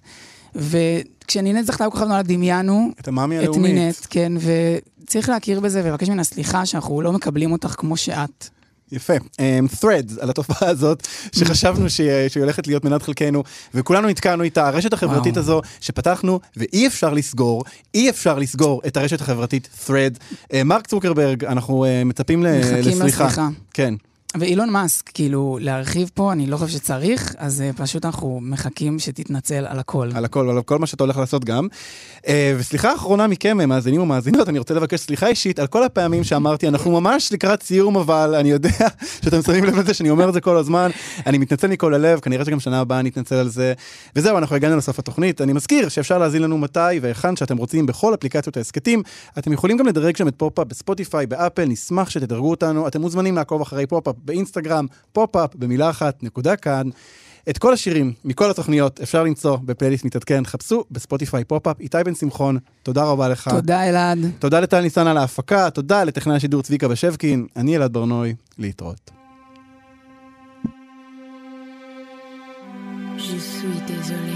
וכשנינט זכתה בכוכב נולד, דמיינו את המאמי את הלאומית. נינט, כן, וצריך להכיר בזה ולבקש ממנה סליחה שאנחנו לא מקבלים אותך כמו שאת. יפה. Um, threads על התופעה הזאת, שחשבנו <laughs> שהיא, שהיא הולכת להיות מנת חלקנו, וכולנו נתקענו איתה, הרשת החברתית וואו. הזו שפתחנו, ואי אפשר לסגור, אי אפשר לסגור את הרשת החברתית threads. Uh, מרק צוקרברג, אנחנו uh, מצפים ל- מחכים לסליחה. לסליחה. כן. ואילון מאסק, כאילו, להרחיב פה, אני לא חושב שצריך, אז אה, פשוט אנחנו מחכים שתתנצל על הכל. על הכל, על כל מה שאתה הולך לעשות גם. אה, וסליחה אחרונה מכם, מאזינים ומאזינות, אני רוצה לבקש סליחה אישית על כל הפעמים שאמרתי, אנחנו ממש לקראת סיום, אבל אני יודע <laughs> שאתם שמים לב לזה שאני אומר את זה כל הזמן. אני מתנצל מכל הלב, כנראה שגם שנה הבאה אני אתנצל על זה. וזהו, אנחנו הגענו לסוף התוכנית. אני מזכיר שאפשר להאזין לנו מתי והיכן שאתם רוצים בכל אפליקציות ההסכתים. אתם יכולים גם לדרג שם את פופ-אפ בספוטיפיי, באפל, נשמח שתדרגו אותנו. אתם מוזמנים לעקוב אחרי פופ-אפ באינסטגרם, פופ-אפ במילה אחת, נקודה כאן. את כל השירים מכל התוכניות אפשר למצוא בפלייליסט מתעדכן, חפשו בספוטיפיי פופ-אפ. איתי בן שמחון, תודה רבה לך. תודה, אלעד. תודה לטל ניסן על ההפקה, תודה לטכנאי השידור צביקה בשבקין, אני אלעד בר-נוי, להתראות. Je suis.